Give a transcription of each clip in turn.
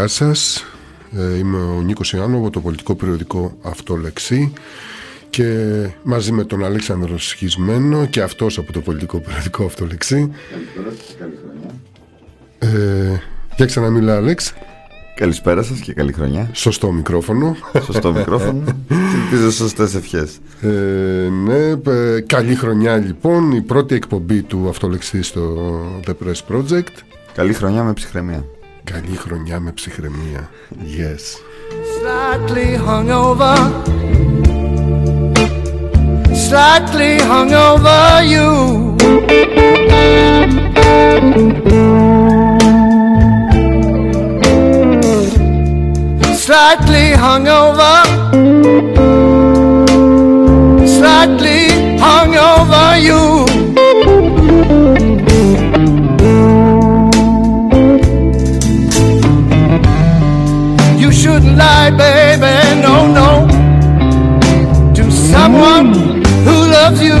Γεια και χαρά σας. Ε, Είμαι ο Νίκος Ιάννου από το πολιτικό περιοδικό Αυτόλεξη και μαζί με τον Αλέξανδρο Σχισμένο και αυτός από το πολιτικό περιοδικό Αυτόλεξη ε, Για ξαναμιλά Αλέξ. Καλησπέρα σας και καλή χρονιά. Σωστό μικρόφωνο. Σωστό μικρόφωνο. Ελπίζω σωστές ευχές. Ε, Ναι, ε, καλή χρονιά λοιπόν. Η πρώτη εκπομπή του Αυτόλεξη στο The Press Project. Καλή χρονιά με ψυχραιμία Καλή χρονιά με ψυχραιμία. Yes. Slightly hungover. Slightly hungover you. Slightly hungover. Slightly hungover you. You Shouldn't lie, baby, no, no, to someone who loves you.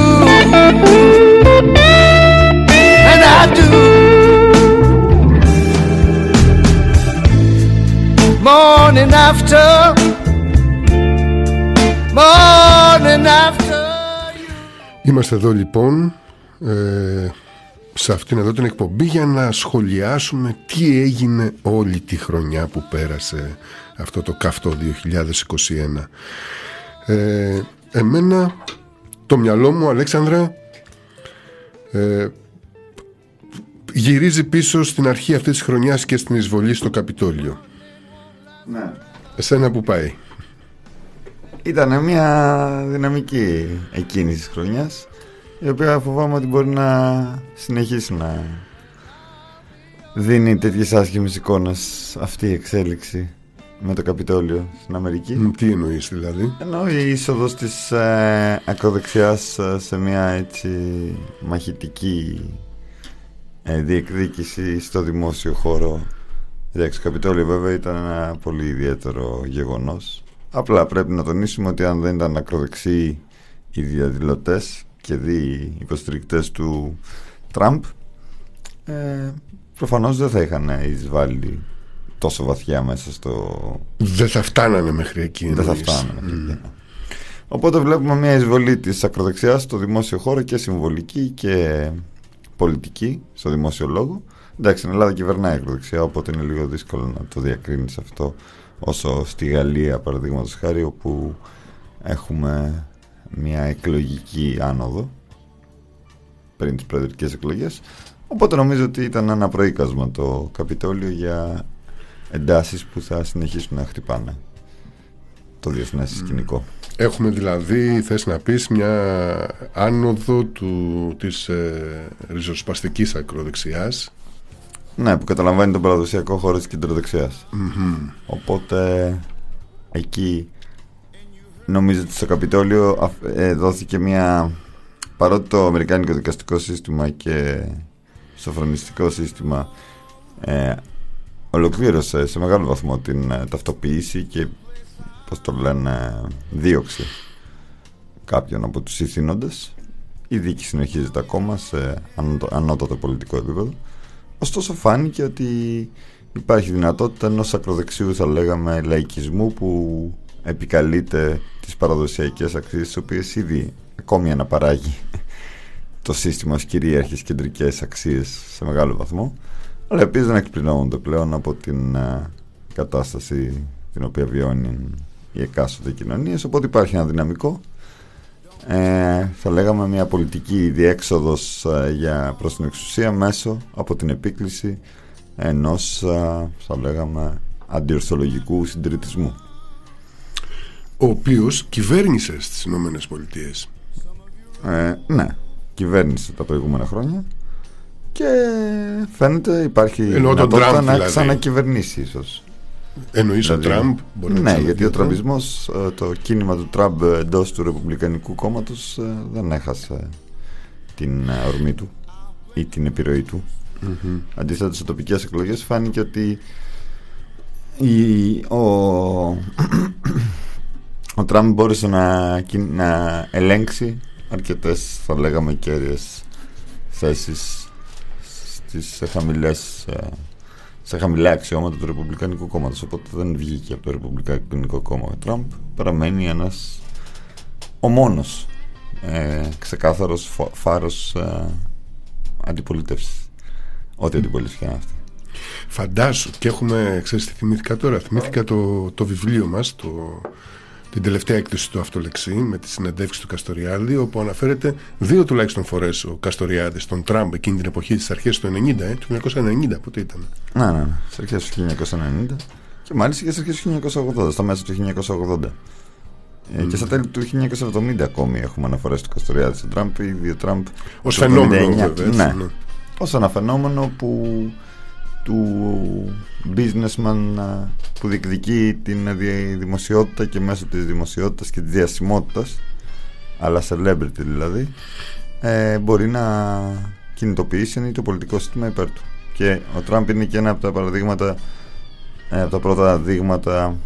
And I do. Morning after, morning after. Είμαστε εδώ λοιπόν ε, σε αυτήν εδώ την εκπομπή για να σχολιάσουμε τι έγινε όλη τη χρονιά που πέρασε αυτό το καυτό 2021. Ε, εμένα το μυαλό μου Αλέξανδρα ε, γυρίζει πίσω στην αρχή αυτής της χρονιάς και στην εισβολή στο Καπιτόλιο. Ναι. Εσένα που πάει; Ήταν μια δυναμική εκκίνηση της χρονιάς η οποία φοβάμαι ότι μπορεί να συνεχίσει να δίνει τέτοιες άσχημες εικόνες αυτή η εξέλιξη με το Καπιτόλιο στην Αμερική. Μ, Τι εννοείς δηλαδή; Ενώ η είσοδος της ε, ακροδεξιάς ε, σε μια έτσι μαχητική ε, διεκδίκηση στο δημόσιο χώρο. Εντάξει, το Καπιτόλιο βέβαια ήταν ένα πολύ ιδιαίτερο γεγονός. Απλά πρέπει να τονίσουμε ότι αν δεν ήταν ακροδεξιοί οι διαδηλωτές και δι υποστηρικτές του Τραμπ ε, προφανώς δεν θα είχαν εισβάλει τόσο βαθιά μέσα στο... Δεν θα φτάνανε μέχρι εκεί. Δεν θα εννοείς. φτάνανε μέχρι εκεί. Οπότε βλέπουμε μια εισβολή της ακροδεξιάς στο δημόσιο χώρο και συμβολική και πολιτική στο δημόσιο λόγο. Εντάξει, στην Ελλάδα κυβερνάει η ακροδεξιά, οπότε είναι λίγο δύσκολο να το διακρίνεις αυτό όσο στη Γαλλία παραδείγματος χάρη όπου έχουμε μια εκλογική άνοδο πριν τις προεδρικές εκλογές οπότε νομίζω ότι ήταν ένα προείκασμα το Καπιτόλιο για εντάσεις που θα συνεχίσουν να χτυπάνε το διεθνές σκηνικό. Έχουμε δηλαδή, θες να πεις, μια άνοδο του, της ε, ριζοσπαστικής ακροδεξιάς. Ναι, που καταλαμβάνει τον παραδοσιακό χώρο της κεντροδεξιάς. Οπότε εκεί νομίζω ότι στο Καπιτόλιο ε, δόθηκε μια... Παρότι το Αμερικάνικο δικαστικό σύστημα και σοφρονιστικό σύστημα ε, ολοκλήρωσε σε μεγάλο βαθμό την ε, ταυτοποίηση και πώς το λένε δίωξη κάποιον από τους ηθήνοντες. Η δίκη συνεχίζεται ακόμα σε ανώτατο πολιτικό επίπεδο. Ωστόσο φάνηκε ότι υπάρχει δυνατότητα ενός ακροδεξιού θα λέγαμε λαϊκισμού που επικαλείται τις παραδοσιακές αξίες τις οποίες ήδη ακόμη αναπαράγει το σύστημα ως κυρίαρχες κεντρικές αξίες σε μεγάλο βαθμό αλλά επίσης δεν εκπληρώνονται πλέον από την uh, κατάσταση την οποία βιώνει οι εκάστοτε κοινωνίες. Οπότε υπάρχει ένα δυναμικό. Ε, θα λέγαμε μια πολιτική διέξοδος ε, για προς την εξουσία μέσω από την επίκληση ενός ε, θα λέγαμε αντιορθολογικού συντηρητισμού ο οποίος κυβέρνησε στις Ηνωμένες Πολιτείες ε, ναι κυβέρνησε τα προηγούμενα χρόνια και φαίνεται υπάρχει δυνατότητα να δηλαδή. ξανακυβερνήσει ίσως Εννοείς δηλαδή, ο Τραμπ μπορεί Ναι, γιατί ο τραμπισμός, ε, το κίνημα του Τραμπ εντός του Ρεπουμπλικανικού κόμματος ε, δεν έχασε την ε, ορμή του ή την επιρροή του. Mm-hmm. Αντίθετα σε τοπικές εκλογές φάνηκε ότι η, ο, ο Τραμπ μπόρεσε να, να ελέγξει αρκετές θα λέγαμε κέρδιες θέσεις στις χαμηλές σε χαμηλά αξιώματα του Ρεπουμπλικανικού κόμματος. Οπότε δεν βγήκε από το Ρεπουμπλικανικό κόμμα ο Τραμπ. Παραμένει ένας ο μόνος ε, ξεκάθαρος φάρος ε, αντιπολίτευσης. Ό,τι αντιπολίτευση και αυτή. Φαντάσου και έχουμε, ξέρεις τι θυμήθηκα τώρα, θυμήθηκα το, το βιβλίο μας, το την τελευταία έκθεση του Αυτολεξή με τη συνεντεύξη του Καστοριάδη, όπου αναφέρεται δύο τουλάχιστον φορές ο Καστοριάδης τον Τραμπ εκείνη την εποχή τη αρχές του 90, ε, του 1990, πότε ήταν. Ναι, ναι, ναι. στις αρχές του 1990 και μάλιστα και στις αρχές του 1980, στα μέσα του 1980. Mm. Και στα τέλη του 1970 ακόμη έχουμε αναφορές του Καστοριάδη στον Τραμπ, ήδη ο Τραμπ. Ω φαινόμενο, βέβαια. Ναι. ναι. Ω ένα φαινόμενο που του businessman που διεκδικεί την δημοσιότητα και μέσω της δημοσιότητας και της διασημότητας αλλά celebrity δηλαδή ε, μπορεί να κινητοποιήσει το πολιτικό σύστημα υπέρ του. Και ο Τραμπ είναι και ένα από τα παραδείγματα ε, από τα πρώτα δείγματα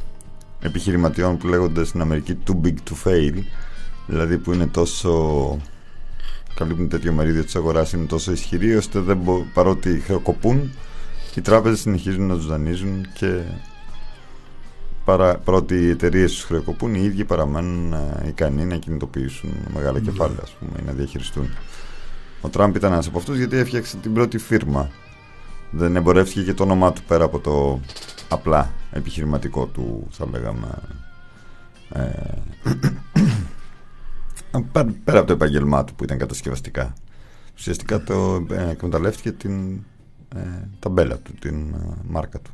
επιχειρηματιών που λέγονται στην Αμερική too big to fail δηλαδή που είναι τόσο καλύπτουν τέτοιο μερίδιο της αγοράς είναι τόσο ισχυροί ώστε δεν μπο, παρότι χρεοκοπούν οι τράπεζες συνεχίζουν να τους δανείζουν και παρά, πρώτοι οι εταιρείες τους χρεοκοπούν, οι ίδιοι παραμένουν ε, ικανοί να κινητοποιήσουν μεγάλα mm. κεφάλαια ας πούμε, ή να διαχειριστούν. Ο Τραμπ ήταν ένας από αυτούς γιατί έφτιαξε την πρώτη φίρμα. Δεν εμπορεύτηκε και το όνομά του πέρα από το απλά επιχειρηματικό του, θα λέγαμε. Ε, πέρα από το επαγγελμά του που ήταν κατασκευαστικά. Ουσιαστικά το ε, εκμεταλλεύτηκε την ε, ταμπέλα του, την ε, μάρκα του.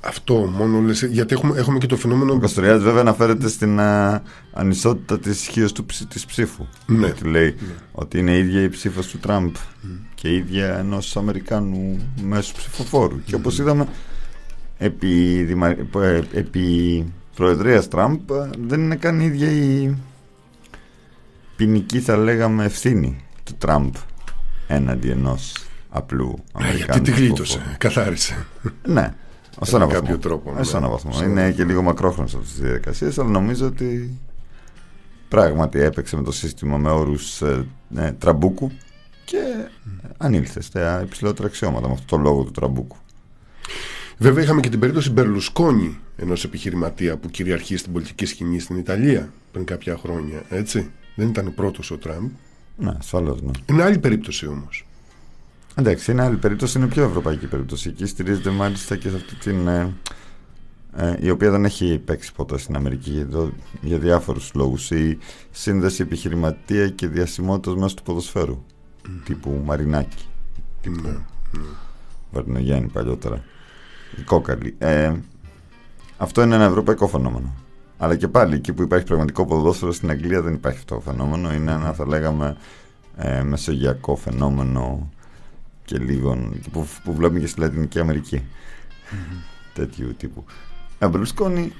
Αυτό μόνο λες, γιατί έχουμε, έχουμε και το φαινόμενο... Ο Καστοριάδης βέβαια αναφέρεται στην α, ε, ανισότητα της ισχύως της ψήφου. Ναι. Γιατί λέει ναι. ότι είναι ίδια η ψήφος του Τραμπ mm. και ίδια ενός Αμερικάνου μέσου ψηφοφόρου. Mm. Και όπως είδαμε επί, διμα... επί προεδρίας Τραμπ δεν είναι καν ίδια η ποινική θα λέγαμε ευθύνη του Τραμπ έναντι ενός απλού Αμερικάνου. Γιατί τη γλίτωσε, καθάρισε. Ναι, ως ένα βαθμό. Τρόπο, ναι. ένα βαθμό. Είναι και λίγο μακρόχρονος αυτές τι διαδικασίες, αλλά νομίζω ότι πράγματι έπαιξε με το σύστημα με όρους ε, ναι, τραμπούκου και ανήλθε στα υψηλότερα αξιώματα με αυτό το λόγο του τραμπούκου. Βέβαια, είχαμε και την περίπτωση Μπερλουσκόνη, ενός επιχειρηματία που κυριαρχεί στην πολιτική σκηνή στην Ιταλία πριν κάποια χρόνια. Έτσι. Δεν ήταν πρώτος ο Τραμπ. Ναι, ασφαλώς. Ναι. Είναι άλλη περίπτωση όμως. Εντάξει, είναι άλλη περίπτωση, είναι πιο ευρωπαϊκή περίπτωση. Εκεί στηρίζεται μάλιστα και σε αυτή την. Ε, ε, η οποία δεν έχει παίξει ποτέ στην Αμερική εδώ, για διάφορους λόγους. Η σύνδεση επιχειρηματία και διασημότητας μέσω του ποδοσφαίρου. Mm. Τύπου Μαρινάκη. Τύπου mm. Βαρνογιάννη παλιότερα. Η κόκαλη. Ε, αυτό είναι ένα ευρωπαϊκό φαινόμενο. Αλλά και πάλι εκεί που υπάρχει πραγματικό ποδόσφαιρο στην Αγγλία δεν υπάρχει αυτό το φαινόμενο. Είναι ένα θα λέγαμε ε, μεσογειακό φαινόμενο και λίγο που, που βλέπουμε και στη Λατινική Αμερική. Τέτοιου τύπου. Ε, Μπερλουσκόνη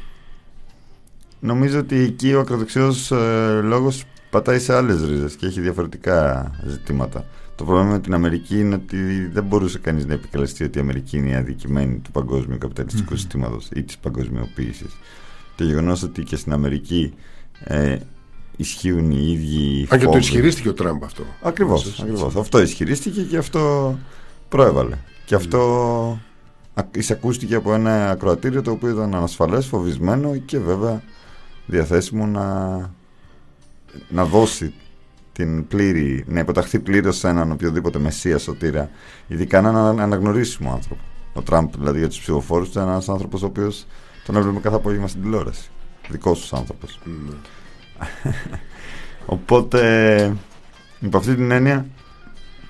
νομίζω ότι εκεί ο ακροδεξιός ε, λόγος πατάει σε άλλες ρίζες και έχει διαφορετικά ζητήματα. Το πρόβλημα με την Αμερική είναι ότι δεν μπορούσε κανείς να επικαλεστεί ότι η Αμερική είναι η αδικημένη του παγκόσμιου καπιταλιστικού mm-hmm. συστήματος ή της παγκοσμιοποίησης. Το γεγονός ότι και στην Αμερική ε, ισχύουν οι ίδιοι. Αν και το ισχυρίστηκε ο Τραμπ αυτό. Ακριβώς. Ακριβώς. Αυτό ισχυρίστηκε και αυτό προέβαλε. Και αυτό εισακούστηκε από ένα ακροατήριο το οποίο ήταν ανασφαλέ, φοβισμένο και βέβαια διαθέσιμο να, να δώσει την πλήρη, να υποταχθεί πλήρως σε έναν οποιοδήποτε μεσία σωτήρα, ειδικά έναν αναγνωρίσιμο άνθρωπο. Ο Τραμπ, δηλαδή για τους ψηφοφόρους, ήταν ένας άνθρωπος ο οποίος τον έβλεπε κάθε απόγευμα στην τηλεόραση. Δικός τους άνθρωπος. Ναι. Οπότε, υπό αυτή την έννοια,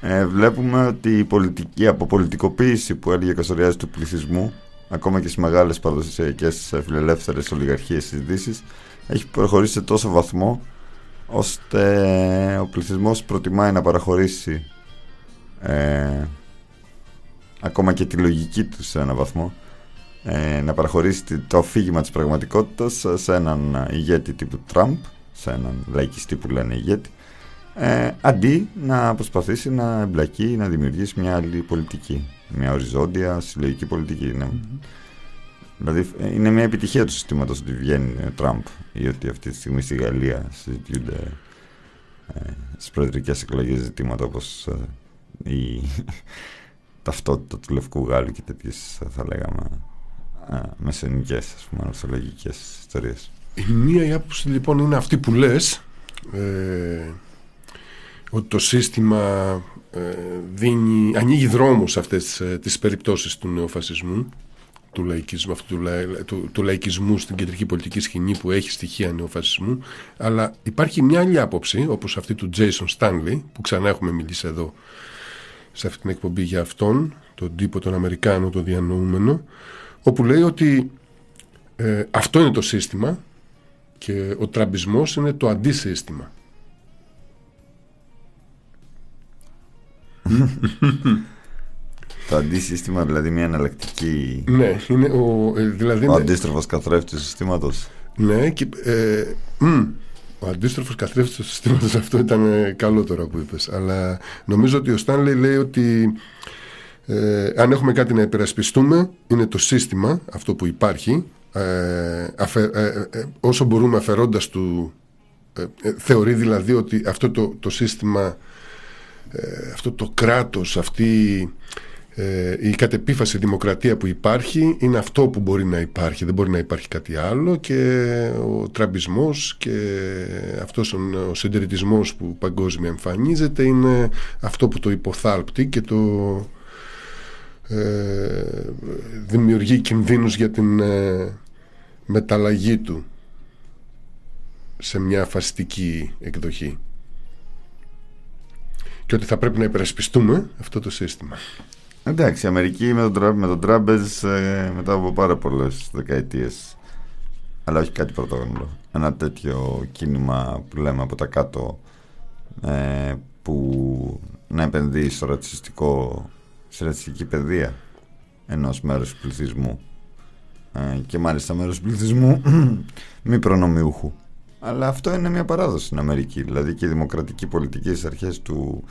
ε, βλέπουμε ότι η πολιτική αποπολιτικοποίηση που έλεγε Καστοριάζη του πληθυσμού, ακόμα και στις μεγάλες παραδοσιακές φιλελεύθερες ολιγαρχίες συζητήσει, έχει προχωρήσει σε τόσο βαθμό ώστε ο πληθυσμός προτιμάει να παραχωρήσει ε, ακόμα και τη λογική του σε έναν βαθμό ε, να παραχωρήσει το αφήγημα της πραγματικότητας σε έναν ηγέτη τύπου Τραμπ σε έναν λαϊκιστή που λένε ηγέτη ε, αντί να προσπαθήσει να εμπλακεί να δημιουργήσει μια άλλη πολιτική μια οριζόντια συλλογική πολιτική ναι. Δηλαδή είναι μια επιτυχία του συστήματος ότι βγαίνει ο Τραμπ ή ότι αυτή τη στιγμή στη Γαλλία συζητιούνται ε, στις προεδρικές εκλογές ζητήματα όπως ε, η ταυτότητα του Λευκού Γάλλου και τέτοιες θα λέγαμε ε, μεσαινικές ας πούμε ορθολογικές ιστορίες. Η μία η άποψη λοιπόν είναι αυτή που λες ε, ότι το σύστημα ε, δίνει, ανοίγει δρόμους σε αυτές ε, τις περιπτώσεις του νεοφασισμού του λαϊκισμού, αυτού του, του, λαϊκισμού στην κεντρική πολιτική σκηνή που έχει στοιχεία νεοφασισμού. Αλλά υπάρχει μια άλλη άποψη όπως αυτή του Jason Stanley που ξανά έχουμε μιλήσει εδώ σε αυτή την εκπομπή για αυτόν τον τύπο τον Αμερικάνο, τον διανοούμενο όπου λέει ότι ε, αυτό είναι το σύστημα και ο τραμπισμός είναι το αντίσύστημα Το αντίσυστημα, δηλαδή μια εναλλακτική. Ναι, είναι ο, ε, δηλαδή ο αντίστροφος καθρέφτης του συστήματος. Ναι, και, ε, ο αντίστροφος καθρέφτης του συστήματος, αυτό ήταν ε, καλό τώρα που είπες. Αλλά νομίζω ότι ο Στάνλεϊ λέει ότι ε, αν έχουμε κάτι να υπερασπιστούμε, είναι το σύστημα, αυτό που υπάρχει. Ε, αφε, όσο μπορούμε αφαιρώντας του. θεωρεί δηλαδή ότι αυτό το, το σύστημα αυτό το κράτος, αυτή ε, η κατεπίφαση δημοκρατία που υπάρχει είναι αυτό που μπορεί να υπάρχει δεν μπορεί να υπάρχει κάτι άλλο και ο τραμπισμός και αυτός ο συντηρητισμός που παγκόσμια εμφανίζεται είναι αυτό που το υποθάλπτει και το ε, δημιουργεί κινδύνους για την ε, μεταλλαγή του σε μια φαστική εκδοχή και ότι θα πρέπει να υπερασπιστούμε αυτό το σύστημα. Εντάξει, η Αμερική με τον, με τον Τράμπεζ ε, μετά από πάρα πολλές δεκαετίες. Αλλά όχι κάτι πρωτόγνωρο. Ένα τέτοιο κίνημα που λέμε από τα κάτω ε, που να επενδύει στο ρατσιστικό, στη ρατσιστική παιδεία ενός μέρους του πληθυσμού. Ε, και μάλιστα μέρου του πληθυσμού μη προνομιούχου. Αλλά αυτό είναι μια παράδοση στην Αμερική. Δηλαδή και η δημοκρατική πολιτική στις αρχές του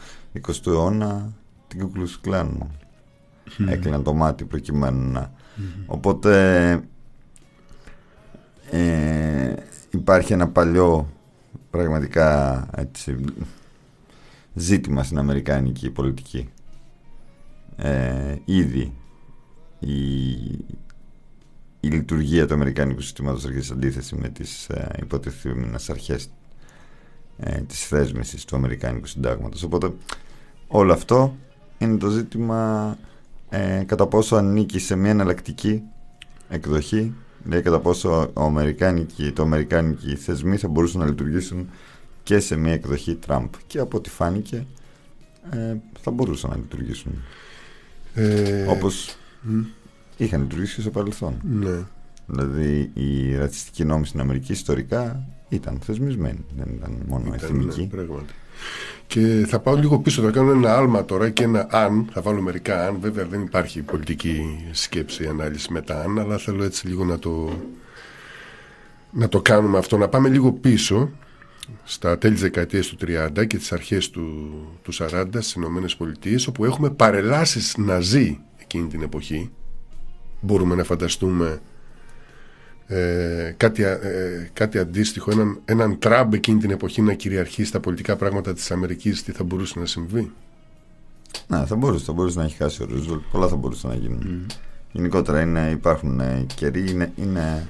20ου αιώνα την Κουκλούς Κλάν mm. έκλειναν το μάτι προκειμένου να. Οπότε ε, υπάρχει ένα παλιό πραγματικά έτσι, ζήτημα στην Αμερικάνικη πολιτική. Ε, ήδη η, η λειτουργία του Αμερικάνικου συστήματος έρχεται σε αντίθεση με τις ε, υποτιθέμενες αρχές ε, της θέσμησης του Αμερικάνικου συντάγματος. Οπότε όλο αυτό είναι το ζήτημα ε, κατά πόσο ανήκει σε μια εναλλακτική εκδοχή δηλαδή κατά πόσο ο Αμερικάνικοι, το Αμερικάνικοι θεσμοί θα μπορούσαν να λειτουργήσουν και σε μια εκδοχή Τραμπ. Και από ό,τι φάνηκε ε, θα μπορούσαν να λειτουργήσουν. Ε, όπως είχαν λειτουργήσει στο παρελθόν ναι. Δηλαδή η ρατσιστική νόμη στην Αμερική ιστορικά ήταν θεσμισμένη, δεν ήταν μόνο ήταν, εθνική. Ναι, πράγματι. Και θα πάω λίγο πίσω, θα κάνω ένα άλμα τώρα και ένα αν. Θα βάλω μερικά αν. Βέβαια δεν υπάρχει πολιτική σκέψη, ανάλυση με τα αν, αλλά θέλω έτσι λίγο να το, να το κάνουμε αυτό. Να πάμε λίγο πίσω στα τέλη της δεκαετίας του 30 και τις αρχές του, του 40 στις Ηνωμένες Πολιτείες όπου έχουμε παρελάσεις ναζί εκείνη την εποχή μπορούμε να φανταστούμε ε, κάτι, ε, κάτι αντίστοιχο έναν, έναν Τραμπ εκείνη την εποχή να κυριαρχεί στα πολιτικά πράγματα της Αμερικής τι θα μπορούσε να συμβεί; Να θα μπορούσε, θα μπορούσε να έχει χάσει ο Ρούζβελτ πολλά θα μπορούσε να γίνουν. Γενικότερα είναι, υπάρχουν ε, καιροί είναι, είναι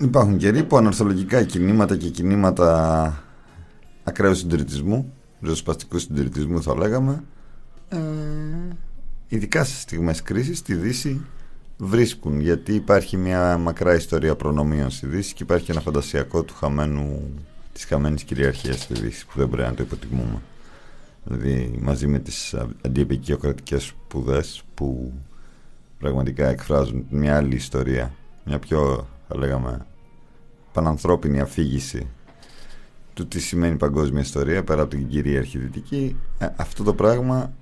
Υπάρχουν καιροί που ανορθολογικά κινήματα και κινήματα ακραίου συντηρητισμού, ριζοσπαστικού συντηρητισμού θα λέγαμε, ε, ειδικά σε στιγμές κρίσης στη Δύση βρίσκουν γιατί υπάρχει μια μακρά ιστορία προνομίων στη Δύση και υπάρχει ένα φαντασιακό του χαμένου, της χαμένης κυριαρχίας στη Δύση που δεν πρέπει να το υποτιμούμε. Δηλαδή μαζί με τις αντιεπικιοκρατικές σπουδές που πραγματικά εκφράζουν μια άλλη ιστορία, μια πιο θα λέγαμε πανανθρώπινη αφήγηση του τι σημαίνει παγκόσμια ιστορία πέρα από την κυρίαρχη δυτική ε, αυτό το πράγμα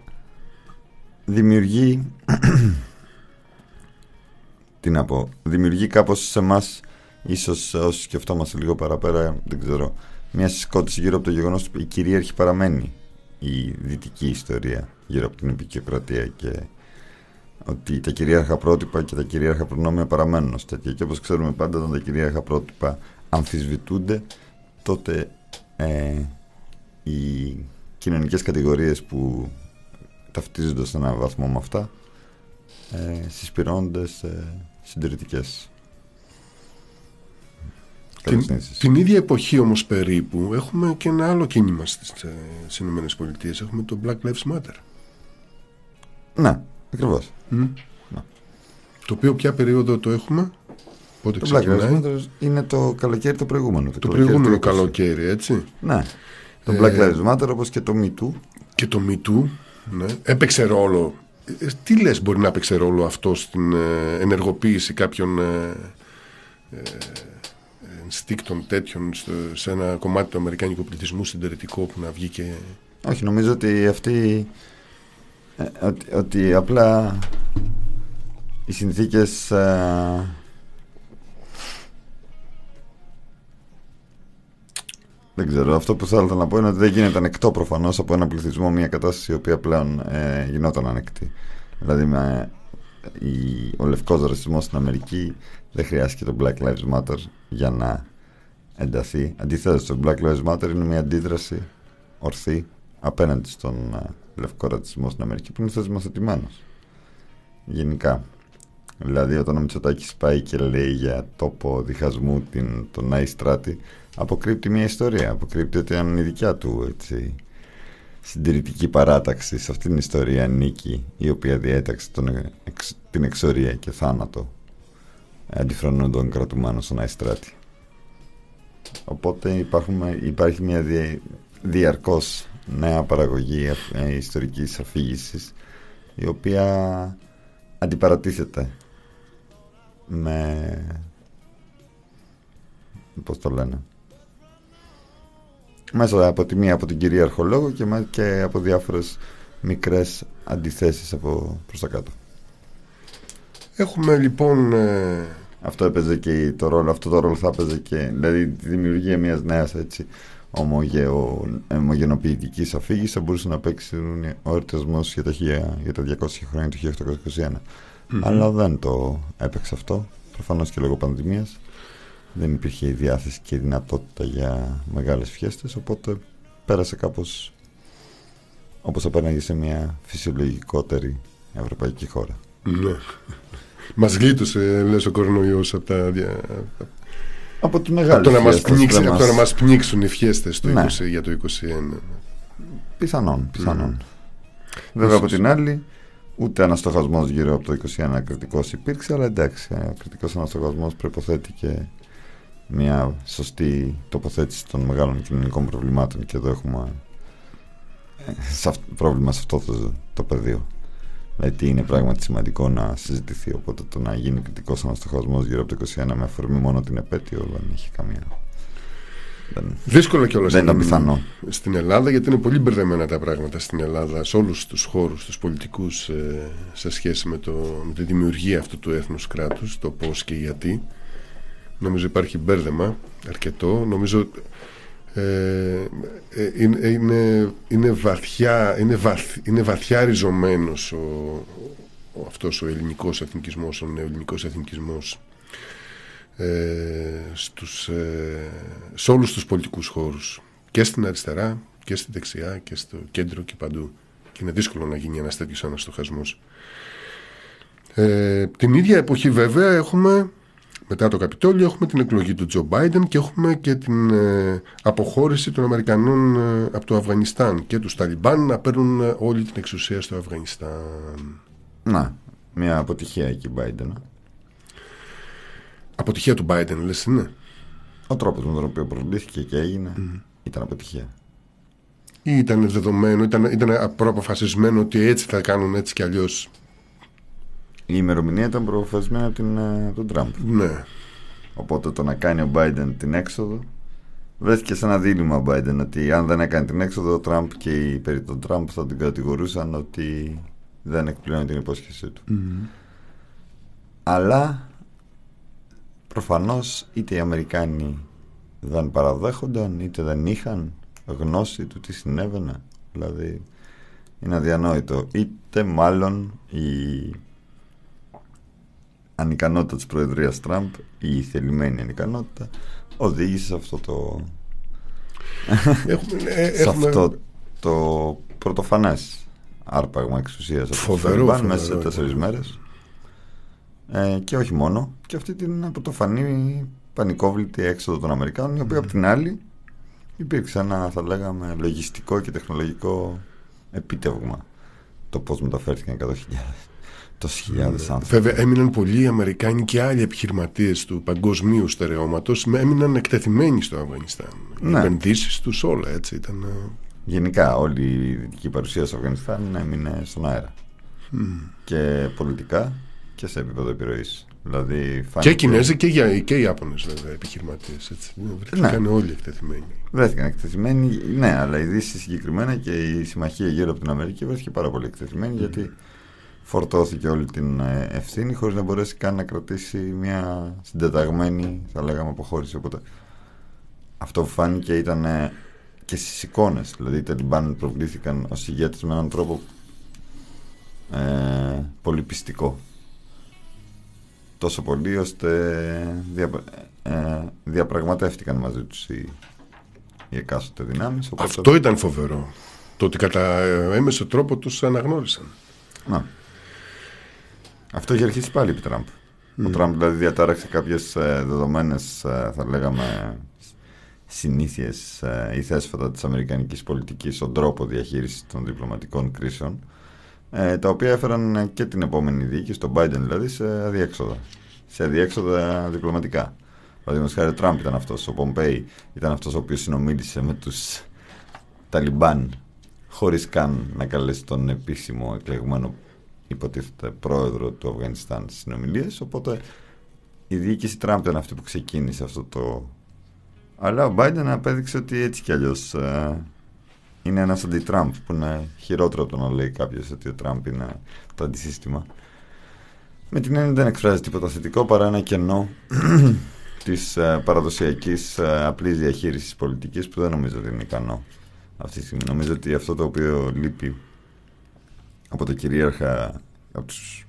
δημιουργεί τι να πω δημιουργεί κάπως σε εμάς ίσως όσοι σκεφτόμαστε λίγο παραπέρα δεν ξέρω μια συσκότηση γύρω από το γεγονός ότι η κυρίαρχη παραμένει η δυτική ιστορία γύρω από την επικιοκρατία και ότι τα κυρίαρχα πρότυπα και τα κυρίαρχα προνόμια παραμένουν ως τέτοια. Και όπως ξέρουμε πάντα όταν τα κυρίαρχα πρότυπα αμφισβητούνται τότε ε, οι κοινωνικές κατηγορίες που ταυτίζονται σε έναν βαθμό με αυτά ε, συσπηρώνονται σε συντηρητικές την, την ίδια εποχή όμως περίπου έχουμε και ένα άλλο κίνημα στις, στις ΗΠΑ έχουμε το Black Lives Matter ναι Ακριβώς. Το οποίο ποια περίοδο το έχουμε, πότε το ξεκινάει. Black Lives είναι το καλοκαίρι το προηγούμενο. Το, το προηγούμενο καλοκαίρι, έτσι. Ναι. Το ε, Black Lives Matter όπως και το Me Too. Και το Me Too, ναι. Έπαιξε ρόλο. Ε, τι λες μπορεί να έπαιξε ρόλο αυτό στην ε, ενεργοποίηση κάποιων ε, ε, ενστίκτων τέτοιων σε ένα κομμάτι του αμερικάνικου πληθυσμού συντηρητικό που να βγει και... Όχι, νομίζω ότι αυτή ε, ότι, ότι απλά οι συνθήκες δεν ξέρω, αυτό που θα να πω είναι ότι δεν γίνεται ανεκτό προφανώς από ένα πληθυσμό μια κατάσταση η οποία πλέον ε, γινόταν ανεκτή δηλαδή με, η, ο λευκός ρατσισμός στην Αμερική δεν χρειάστηκε το Black Lives Matter για να ενταθεί αντιθέτως το Black Lives Matter είναι μια αντίδραση ορθή απέναντι στον ε, λευκό ρατσισμό στην Αμερική που είναι θεσμοθετημένος. Γενικά. Δηλαδή, όταν ο Μητσοτάκης πάει και λέει για τόπο διχασμού την, τον Άι Στράτη, αποκρύπτει μια ιστορία. Αποκρύπτει ότι αν η δικιά του έτσι, συντηρητική παράταξη σε αυτήν την ιστορία νίκη, η οποία διέταξε τον, την εξορία και θάνατο αντιφρονούν τον κρατουμένο στον Άι Στράτη. Οπότε υπάρχει μια δι, διαρκώς νέα παραγωγή ε, ιστορικής αφήγησης η οποία αντιπαρατίθεται με πώς το λένε μέσα από τη μία από την κυρίαρχο λόγο και, και από διάφορες μικρές αντιθέσεις από προς τα κάτω Έχουμε λοιπόν ε, αυτό έπαιζε και το ρόλο, αυτό το ρόλο θα έπαιζε και δηλαδή τη δημιουργία μιας νέας έτσι ομογενοποιητικής αφήγησης θα μπορούσε να παίξει ο εορτασμό για, τα, για τα 200 χρόνια του 1821. Αλλά δεν το έπαιξε αυτό, προφανώς και λόγω πανδημίας. Δεν υπήρχε η διάθεση και η δυνατότητα για μεγάλες φιέστες, οπότε πέρασε κάπως όπως απέναγε σε μια φυσιολογικότερη ευρωπαϊκή χώρα. Ναι. Μας γλίτωσε, λες, ο κορονοϊός από τα, από τη μεγάλη από το, να μας πνίξει, από το να μας πνίξουν οι φιέστες ναι. για το 2021. Πιθανόν, πιθανόν. Βέβαια από την άλλη, ούτε αναστοχασμό γύρω από το 2021 κριτικός υπήρξε, αλλά εντάξει, ο κριτικός αναστοχασμός προποθέτει και μια σωστή τοποθέτηση των μεγάλων κοινωνικών προβλημάτων και εδώ έχουμε ε, πρόβλημα σε αυτό το, το πεδίο. Δηλαδή είναι πράγματι σημαντικό να συζητηθεί. Οπότε το να γίνει κριτικός αναστοχασμός γύρω από το 21 με αφορμή μόνο την επέτειο δεν έχει καμία. Δεν, Δύσκολο κιόλας. Δεν ήταν πιθανό. Στην Ελλάδα, γιατί είναι πολύ μπερδεμένα τα πράγματα στην Ελλάδα, σε όλους τους χώρους, τους πολιτικούς, ε, σε σχέση με, το, με τη δημιουργία αυτού του έθνους κράτους, το πώς και γιατί. Νομίζω υπάρχει μπέρδεμα αρκετό. Νομίζω ε, ε, είναι, είναι, είναι, βαθιά, είναι, βαθ, είναι βαθιά ριζωμένος ο, ο, αυτός ο ελληνικός εθνικισμός, ο νεοελληνικός εθνικισμός ε, στους, ε, σε όλους τους πολιτικούς χώρους. Και στην αριστερά και στην δεξιά και στο κέντρο και παντού. Και είναι δύσκολο να γίνει ένας τέτοιος αναστοχασμός. Ε, την ίδια εποχή βέβαια έχουμε μετά το Καπιτόλιο έχουμε την εκλογή του Τζο Μπάιντεν και έχουμε και την ε, αποχώρηση των Αμερικανών ε, από το Αφγανιστάν και τους Ταλιμπάν να παίρνουν ε, όλη την εξουσία στο Αφγανιστάν. Να, μια αποτυχία εκεί Μπάιντεν. Αποτυχία του Μπάιντεν λες είναι. Ο τρόπος με τον οποίο προβλήθηκε και έγινε ήταν αποτυχία. Ή ήταν δεδομένο, ήταν, ήταν προαποφασισμένο ότι έτσι θα κάνουν έτσι κι αλλιώς η ημερομηνία ήταν προφασμένη από, την, ε, τον Τραμπ. Ναι. Οπότε το να κάνει ο Biden την έξοδο βρέθηκε σε ένα δίλημα ο Biden ότι αν δεν έκανε την έξοδο ο Τραμπ και οι περί τον Τραμπ θα την κατηγορούσαν ότι δεν εκπληρώνει την υπόσχεσή του. Αλλά προφανώς είτε οι Αμερικάνοι δεν παραδέχονταν είτε δεν είχαν γνώση του τι συνέβαινε. Δηλαδή είναι αδιανόητο. Είτε μάλλον οι ανικανότητα της Προεδρίας Τραμπ ή η θελημένη ανικανότητα οδήγησε σε αυτό το έχουμε, ε, σε αυτό το πρωτοφανές άρπαγμα εξουσίας φοβερό, μέσα σε τέσσερις μέρες. Ε, και όχι μόνο. Και αυτή την πρωτοφανή πανικόβλητη έξοδο των Αμερικάνων η οποία από την άλλη υπήρξε ένα θα λέγαμε λογιστικό και τεχνολογικό επίτευγμα το πώς μεταφέρθηκαν 100.000 τόσε χιλιάδες ναι. άνθρωποι. Βέβαια, έμειναν πολλοί Αμερικάνοι και άλλοι επιχειρηματίες του παγκοσμίου στερεώματος, έμειναν εκτεθειμένοι στο Αφγανιστάν. Ναι. Οι επενδύσεις τους όλα έτσι ήταν. Ε, Γενικά, όλη η δυτική παρουσία στο Αφγανιστάν έμεινε στον αέρα. Και πολιτικά και σε επίπεδο επιρροής. Δηλαδή, Και οι Κινέζοι και, οι, και οι Ιάπωνες, βέβαια, επιχειρηματίες. Βρέθηκαν ναι. όλοι εκτεθειμένοι. Βρέθηκαν εκτεθειμένοι, ναι, αλλά η Δύση συγκεκριμένα και η συμμαχία γύρω από την Αμερική βρέθηκε πάρα πολύ εκτεθειμένη γιατί φορτώθηκε όλη την ε, ευθύνη χωρίς να μπορέσει καν να κρατήσει μια συντεταγμένη θα λέγαμε αποχώρηση. Οπότε αυτό που φάνηκε ήταν ε, και στις εικόνες. Δηλαδή οι Ταλιμπάν προβλήθηκαν ως ηγέτες με έναν τρόπο ε, πολύ πιστικό. Τόσο πολύ ώστε δια, ε, διαπραγματεύτηκαν μαζί τους οι, οι εκάστοτε δυνάμεις. Αυτό ήταν φοβερό. Το ότι κατά έμεσο τρόπο τους αναγνώρισαν. Να. Αυτό είχε αρχίσει πάλι επί Τραμπ. Ο Τραμπ δηλαδή διατάραξε κάποιες δεδομένες, ε, θα λέγαμε, συνήθειες ε, ή θέσφατα της αμερικανικής πολιτικής στον τρόπο διαχείρισης των διπλωματικών κρίσεων, ε, τα οποία έφεραν και την επόμενη διοίκηση, τον Biden δηλαδή, σε αδιέξοδα. Σε αδιέξοδα διπλωματικά. Παραδείγματος χάρη, ο Τραμπ ήταν αυτός, ο Πομπέι ήταν αυτός ο οποίος συνομίλησε με τους Ταλιμπάν χωρίς καν να καλέσει τον επίσημο εκλεγμένο υποτίθεται πρόεδρο του Αφγανιστάν στις συνομιλίες. Οπότε η διοίκηση Τραμπ ήταν αυτή που ξεκίνησε αυτό το. Αλλά ο Biden απέδειξε ότι έτσι κι αλλιώς ε, είναι ένας αντι-Τραμπ που είναι χειρότερο από το να λέει κάποιος ότι ο Τραμπ είναι το αντισύστημα. Με την έννοια δεν εκφράζει τίποτα θετικό παρά ένα κενό της ε, παραδοσιακής ε, απλής διαχείρισης πολιτικής που δεν νομίζω ότι είναι ικανό αυτή τη στιγμή. Νομίζω ότι αυτό το οποίο λείπει από τα κυρίαρχα από τους,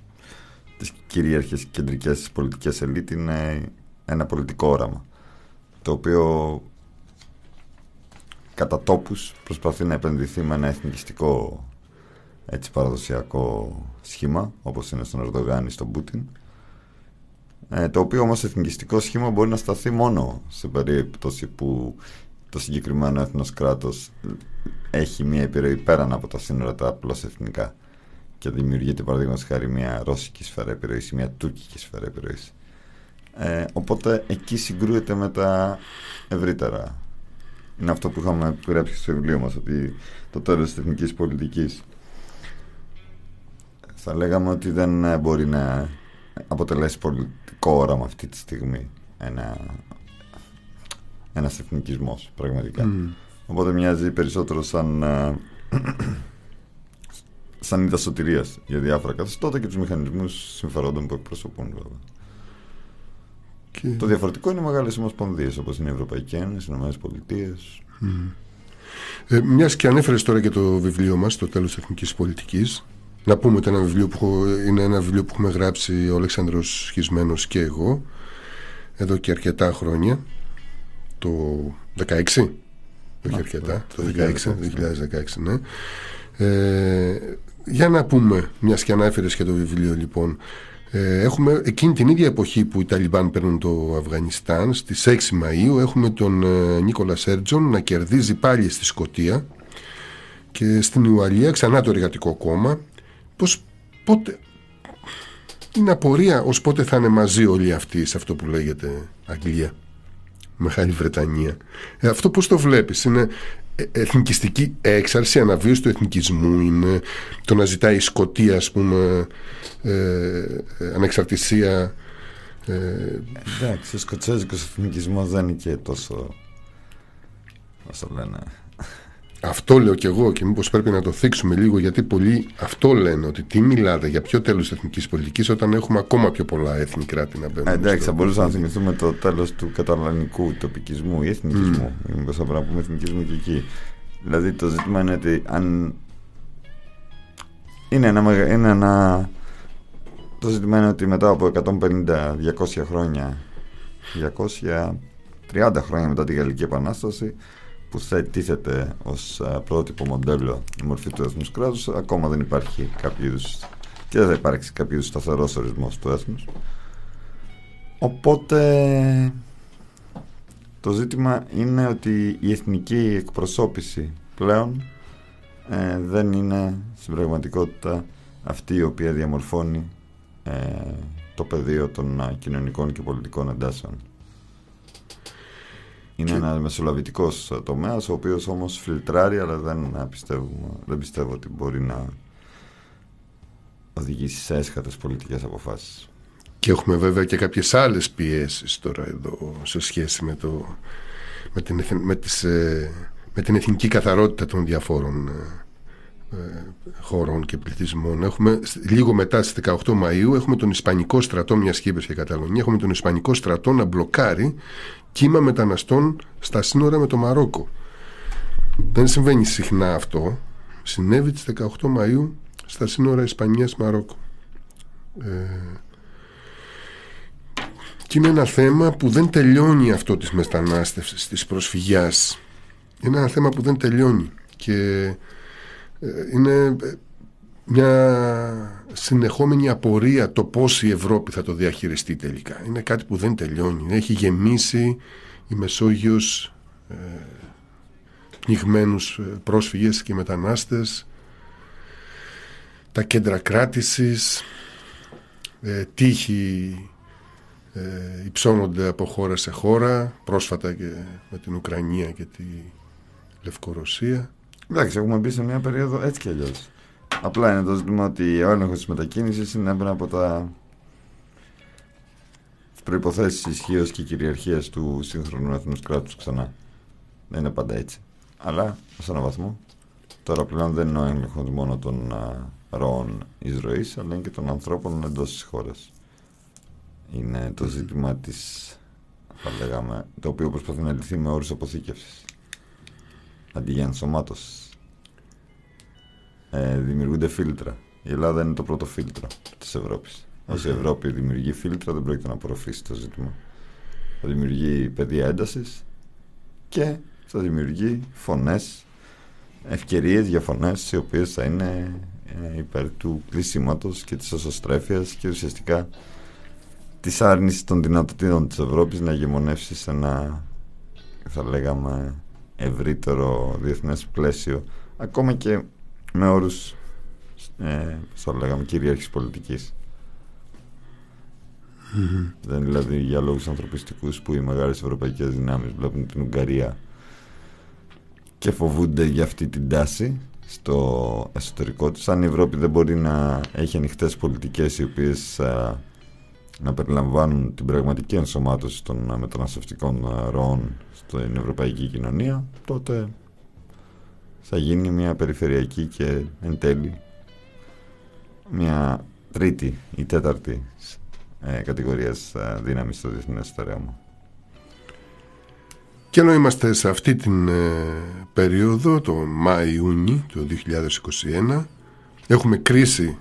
τις κυρίαρχες κεντρικές πολιτικές ελίτ είναι ένα πολιτικό όραμα το οποίο κατά τόπους προσπαθεί να επενδυθεί με ένα εθνικιστικό έτσι παραδοσιακό σχήμα όπως είναι στον Ερντογάν ή στον Πούτιν ε, το οποίο όμως εθνικιστικό σχήμα μπορεί να σταθεί μόνο σε περίπτωση που το συγκεκριμένο έθνος κράτος έχει μια επιρροή πέραν από τα σύνορα τα απλώς εθνικά και δημιουργείται παραδείγματος χάρη μια ρώσικη σφαίρα επιρροής ή μια τουρκική σφαίρα επιρροής. Ε, οπότε εκεί συγκρούεται με τα ευρύτερα. Είναι αυτό που είχαμε γράψει στο βιβλίο μας, ότι το τέλος της εθνικής πολιτικής θα λέγαμε ότι δεν ε, μπορεί να αποτελέσει πολιτικό όραμα αυτή τη στιγμή ένα ένας εθνικισμός πραγματικά οπότε μοιάζει περισσότερο σαν ε, σαν είδα σωτηρίας για διάφορα καθεστώτα και τους μηχανισμούς συμφερόντων που εκπροσωπούν βέβαια. Και... Το διαφορετικό είναι μεγάλες ομοσπονδίες όπως είναι η Ευρωπαϊκή Ένωση, οι Ηνωμένες Πολιτείες. Ε, Μιας και ανέφερες τώρα και το βιβλίο μας, Το τέλος Εθνικής Πολιτικής. Να πούμε ότι ένα βιβλίο που έχω- είναι ένα βιβλίο που έχουμε γράψει ο Αλέξανδρος Σχισμένος και εγώ εδώ και αρκετά χρόνια. Το 16. Όχι αρκετά. Το 16, 2016, ναι. Ε, για να πούμε, μιας και ανάφερες και το βιβλίο λοιπόν, ε, έχουμε εκείνη την ίδια εποχή που οι Ταλιμπάν παίρνουν το Αφγανιστάν, στις 6 Μαΐου έχουμε τον ε, Νίκολα Σέρτζον να κερδίζει πάλι στη Σκωτία και στην Ουαλία ξανά το Εργατικό Κόμμα. Πώς, πότε, είναι απορία ως πότε θα είναι μαζί όλοι αυτοί σε αυτό που λέγεται Αγγλία; Μεγάλη Βρετανία. Ε, αυτό πώς το βλέπεις, είναι ε, εθνικιστική έξαρση, αναβίωση του εθνικισμού, είναι το να ζητάει η Σκωτία, ας πούμε, ε, ε, ανεξαρτησία. Ε, Εντάξει, ο σκοτσέζικος εθνικισμός δεν είναι και τόσο. όσο λένε. Αυτό λέω κι εγώ και μήπως πρέπει να το θίξουμε λίγο γιατί πολλοί αυτό λένε ότι τι μιλάτε για ποιο τέλος εθνικής πολιτικής όταν έχουμε ακόμα πιο πολλά έθνη κράτη να μπαίνουν. Ε, εντάξει, στο- θα μπορούσαμε να θυμηθούμε το τέλος του καταλανικού τοπικισμού ή εθνικισμού. Mm. Μήπως θα πρέπει να πούμε εθνικισμού και εκεί. Δηλαδή το ζήτημα είναι ότι αν. Είναι ένα, μεγα- είναι ένα... Το ζήτημα είναι ότι μετά από 150-200 χρόνια 230 χρόνια μετά τη Γαλλική Επανάσταση που θα τίθεται ως α, πρότυπο μοντέλο η μορφή του έθνους κράτους ακόμα δεν υπάρχει κάποιο είδους και δεν θα υπάρξει κάποιο είδους σταθερός ορισμός του έθνους Οπότε το ζήτημα είναι ότι η εθνική εκπροσώπηση πλέον ε, δεν είναι στην πραγματικότητα αυτή η οποία διαμορφώνει ε, το πεδίο των α, κοινωνικών και πολιτικών εντάσεων. Είναι Και- ένας μεσολαβητικός α, τομέας ο οποίος όμως φιλτράρει αλλά δεν, α, πιστεύουμε, δεν πιστεύω ότι μπορεί να οδηγήσει σε έσχατες πολιτικές αποφάσεις. Και έχουμε βέβαια και κάποιες άλλες πιέσεις τώρα εδώ σε σχέση με, το, με, την, εθν- με, τις, ε, με την εθνική καθαρότητα των διαφόρων ε, ε, χωρών και πληθυσμών. Έχουμε, σ- λίγο μετά στις 18 Μαΐου έχουμε τον Ισπανικό στρατό, μιας σκήπες και Καταλωνία, έχουμε τον Ισπανικό στρατό να μπλοκάρει κύμα μεταναστών στα σύνορα με το Μαρόκο. Δεν συμβαίνει συχνά αυτό. Συνέβη τις 18 Μαΐου στα σύνορα Ισπανίας-Μαρόκο. Ε, και είναι ένα θέμα που δεν τελειώνει αυτό της μετανάστευσης, της προσφυγιάς. Είναι ένα θέμα που δεν τελειώνει και ε, είναι ε, μια συνεχόμενη απορία το πώς η Ευρώπη θα το διαχειριστεί τελικά. Είναι κάτι που δεν τελειώνει. Έχει γεμίσει η Μεσόγειος ε, πνιγμένους ε, πρόσφυγες και μετανάστες τα κέντρα κράτησης ε, τύχη ε, υψώνονται από χώρα σε χώρα πρόσφατα και με την Ουκρανία και τη Λευκορωσία Εντάξει, έχουμε μπει σε μια περίοδο έτσι κι αλλιώς. Απλά είναι το ζήτημα ότι ο έλεγχος της μετακίνησης είναι ένα από τα προποθέσει ισχύως και κυριαρχίας του σύγχρονου έθνους κράτους ξανά. Δεν είναι πάντα έτσι. Αλλά σε έναν βαθμό τώρα πλέον δεν είναι ο έλεγχος μόνο των α, ροών εισρωή, αλλά είναι και των ανθρώπων εντός της χώρας. Είναι το ζήτημα της, θα λέγαμε, το οποίο προσπαθεί να λυθεί με όρους αποθήκευσης αντί για ενσωμάτωσης. Ε, δημιουργούνται φίλτρα. Η Ελλάδα είναι το πρώτο φίλτρο της Ευρώπης. Όσο η Ευρώπη δημιουργεί φίλτρα δεν πρόκειται να απορροφήσει το ζήτημα. Θα δημιουργεί πεδία έντασης και θα δημιουργεί φωνές, ευκαιρίες για φωνές οι οποίες θα είναι ε, υπέρ του κλεισίματος και της εσωστρέφειας και ουσιαστικά της άρνησης των δυνατοτήτων της Ευρώπης να γεμονεύσει σε ένα θα λέγαμε ευρύτερο διεθνές πλαίσιο ακόμα και με όρους ε, θα λέγαμε κυρίαρχης πολιτικής. Δεν είναι δηλαδή για λόγους ανθρωπιστικούς που οι μεγάλες ευρωπαϊκές δυνάμεις βλέπουν την Ουγγαρία και φοβούνται για αυτή την τάση στο εσωτερικό της αν η Ευρώπη δεν μπορεί να έχει ανοιχτές πολιτικές οι οποίες να περιλαμβάνουν την πραγματική ενσωμάτωση των μεταναστευτικών ροών στην ευρωπαϊκή κοινωνία τότε θα γίνει μια περιφερειακή και εν τέλει μια τρίτη ή τέταρτη ε, κατηγορίας ε, δύναμη στο διεθνές στερέωμα. Και ενώ είμαστε σε αυτή την ε, περίοδο, το Μάη-Ιούνι του 2021, έχουμε κρίση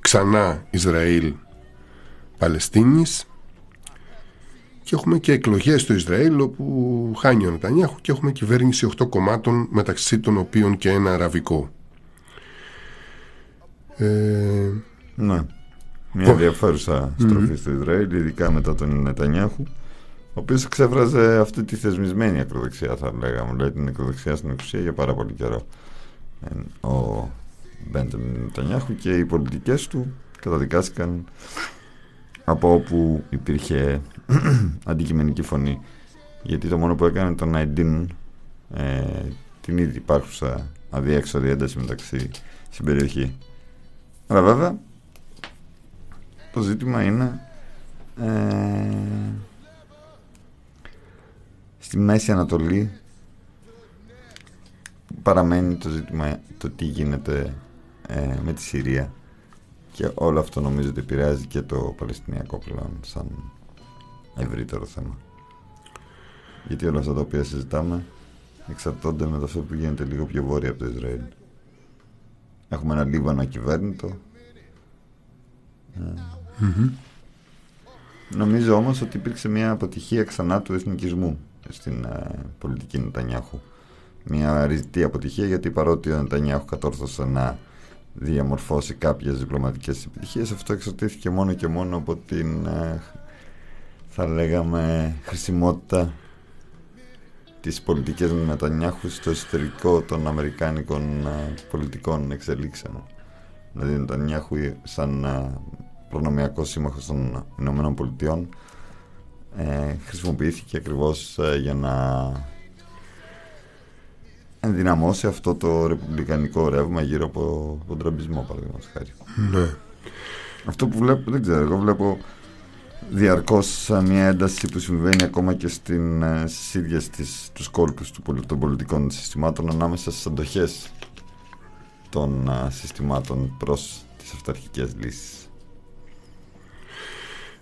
ξανά Ισραήλ-Παλαιστίνης και έχουμε και εκλογές στο Ισραήλ όπου χάνει ο Νετανιάχου και έχουμε κυβέρνηση 8 κομμάτων μεταξύ των οποίων και ένα αραβικό. Ε... Ναι. Μια ενδιαφέρουσα στροφή στο Ισραήλ, ειδικά μετά τον Νετανιάχου, ο οποίος εξέφραζε αυτή τη θεσμισμένη ακροδεξιά, θα λέγαμε, δηλαδή την ακροδεξιά στην εξουσία για πάρα πολύ καιρό. Ε, ο Μπέντεμιν Νετανιάχου και οι πολιτικές του καταδικάστηκαν από όπου υπήρχε αντικειμενική φωνή. Γιατί το μόνο που έκανε ήταν να εντείνουν ε, την ήδη υπάρχουσα αδιέξοδη ένταση μεταξύ στην περιοχή. Αλλά βέβαια το ζήτημα είναι ε, στη Μέση Ανατολή παραμένει το ζήτημα το τι γίνεται ε, με τη Συρία και όλο αυτό νομίζω ότι επηρεάζει και το Παλαιστινιακό πλέον σαν ευρύτερο θέμα. Γιατί όλα αυτά τα οποία συζητάμε εξαρτώνται με το αυτό που γίνεται λίγο πιο βόρεια από το Ισραήλ. Έχουμε ένα Λίβανο ακυβέρνητο. Mm-hmm. Νομίζω όμως ότι υπήρξε μια αποτυχία ξανά του εθνικισμού στην ε, πολιτική Νετανιάχου. Μια ριζιτή αποτυχία γιατί παρότι ο Νετανιάχου κατόρθωσε να διαμορφώσει κάποιες διπλωματικές επιτυχίες αυτό εξαρτήθηκε μόνο και μόνο από την ε, θα λέγαμε χρησιμότητα της πολιτικής Νετανιάχου στο εσωτερικό των Αμερικάνικων ε, πολιτικών εξελίξεων. Δηλαδή ο Νετανιάχου σαν ε, προνομιακό σύμμαχος των Ηνωμένων Πολιτειών χρησιμοποιήθηκε ακριβώς για να ενδυναμώσει αυτό το ρεπουμπλικανικό ρεύμα γύρω από τον τραμπισμό, παραδείγματος χάρη. Ναι. Αυτό που βλέπω, δεν ξέρω, εγώ βλέπω διαρκώς μια ένταση που συμβαίνει ακόμα και στην, ε, στις ίδιες τις, τους κόλπους του, των πολιτικών συστημάτων ανάμεσα στις αντοχές των α, συστημάτων προς τις αυταρχικές λύσεις.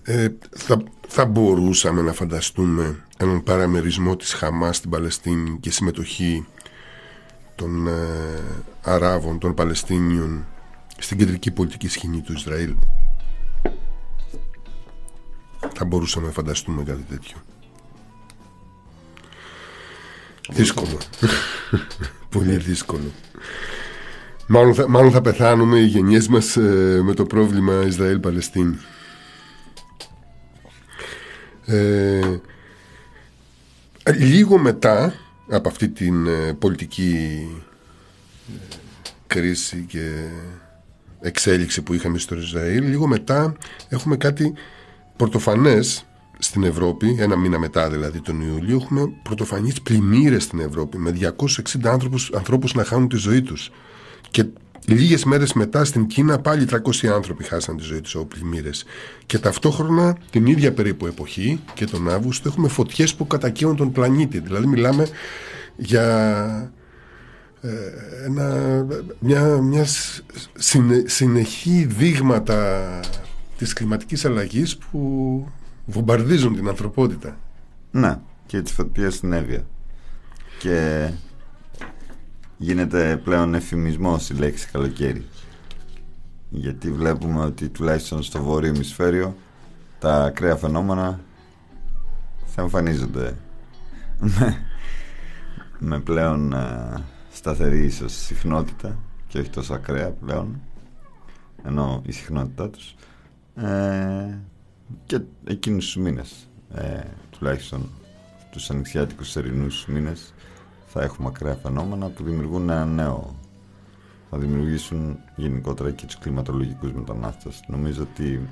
Ε, θα, θα μπορούσαμε να φανταστούμε έναν παραμερισμό της Χαμάς στην Παλαιστίνη και συμμετοχή των ε, Αράβων, των Παλαιστίνιων στην κεντρική πολιτική σκηνή του Ισραήλ. Θα μπορούσαμε να φανταστούμε κάτι τέτοιο. Δύσκολο. Πολύ δύσκολο. Μάλλον θα, μάλλον θα πεθάνουμε οι γενιές μας ε, με το πρόβλημα Ισραήλ-Παλαιστίνη. Ε, λίγο μετά από αυτή την ε, πολιτική ε, κρίση και εξέλιξη που είχαμε στο Ισραήλ λίγο μετά έχουμε κάτι πρωτοφανές στην Ευρώπη, ένα μήνα μετά δηλαδή τον Ιούλιο, έχουμε πρωτοφανείς πλημμύρες στην Ευρώπη με 260 άνθρωπους, ανθρώπους να χάνουν τη ζωή τους. Και λίγες μέρες μετά στην Κίνα πάλι 300 άνθρωποι χάσαν τη ζωή τους από πλημμύρες. Και ταυτόχρονα την ίδια περίπου εποχή και τον Αύγουστο έχουμε φωτιές που κατακαίουν τον πλανήτη. Δηλαδή μιλάμε για ε, ένα, μια, μια συνεχή δείγματα της κλιματικής αλλαγής που βομβαρδίζουν την ανθρωπότητα. Ναι, και τις φωτιές στην Εύβοια. Και γίνεται πλέον εφημισμός η λέξη καλοκαίρι. Γιατί βλέπουμε ότι τουλάχιστον στο βόρειο ημισφαίριο τα ακραία φαινόμενα θα εμφανίζονται με πλέον ε, σταθερή ίσως συχνότητα και όχι τόσο ακραία πλέον ενώ η συχνότητά τους ε, και εκείνους τους μήνες ε, τουλάχιστον τους ανοιξιάτικους θερινούς μήνες θα έχουμε ακραία φαινόμενα που δημιουργούν ένα νέο θα δημιουργήσουν γενικότερα και τους κλιματολογικούς μετανάστες νομίζω ότι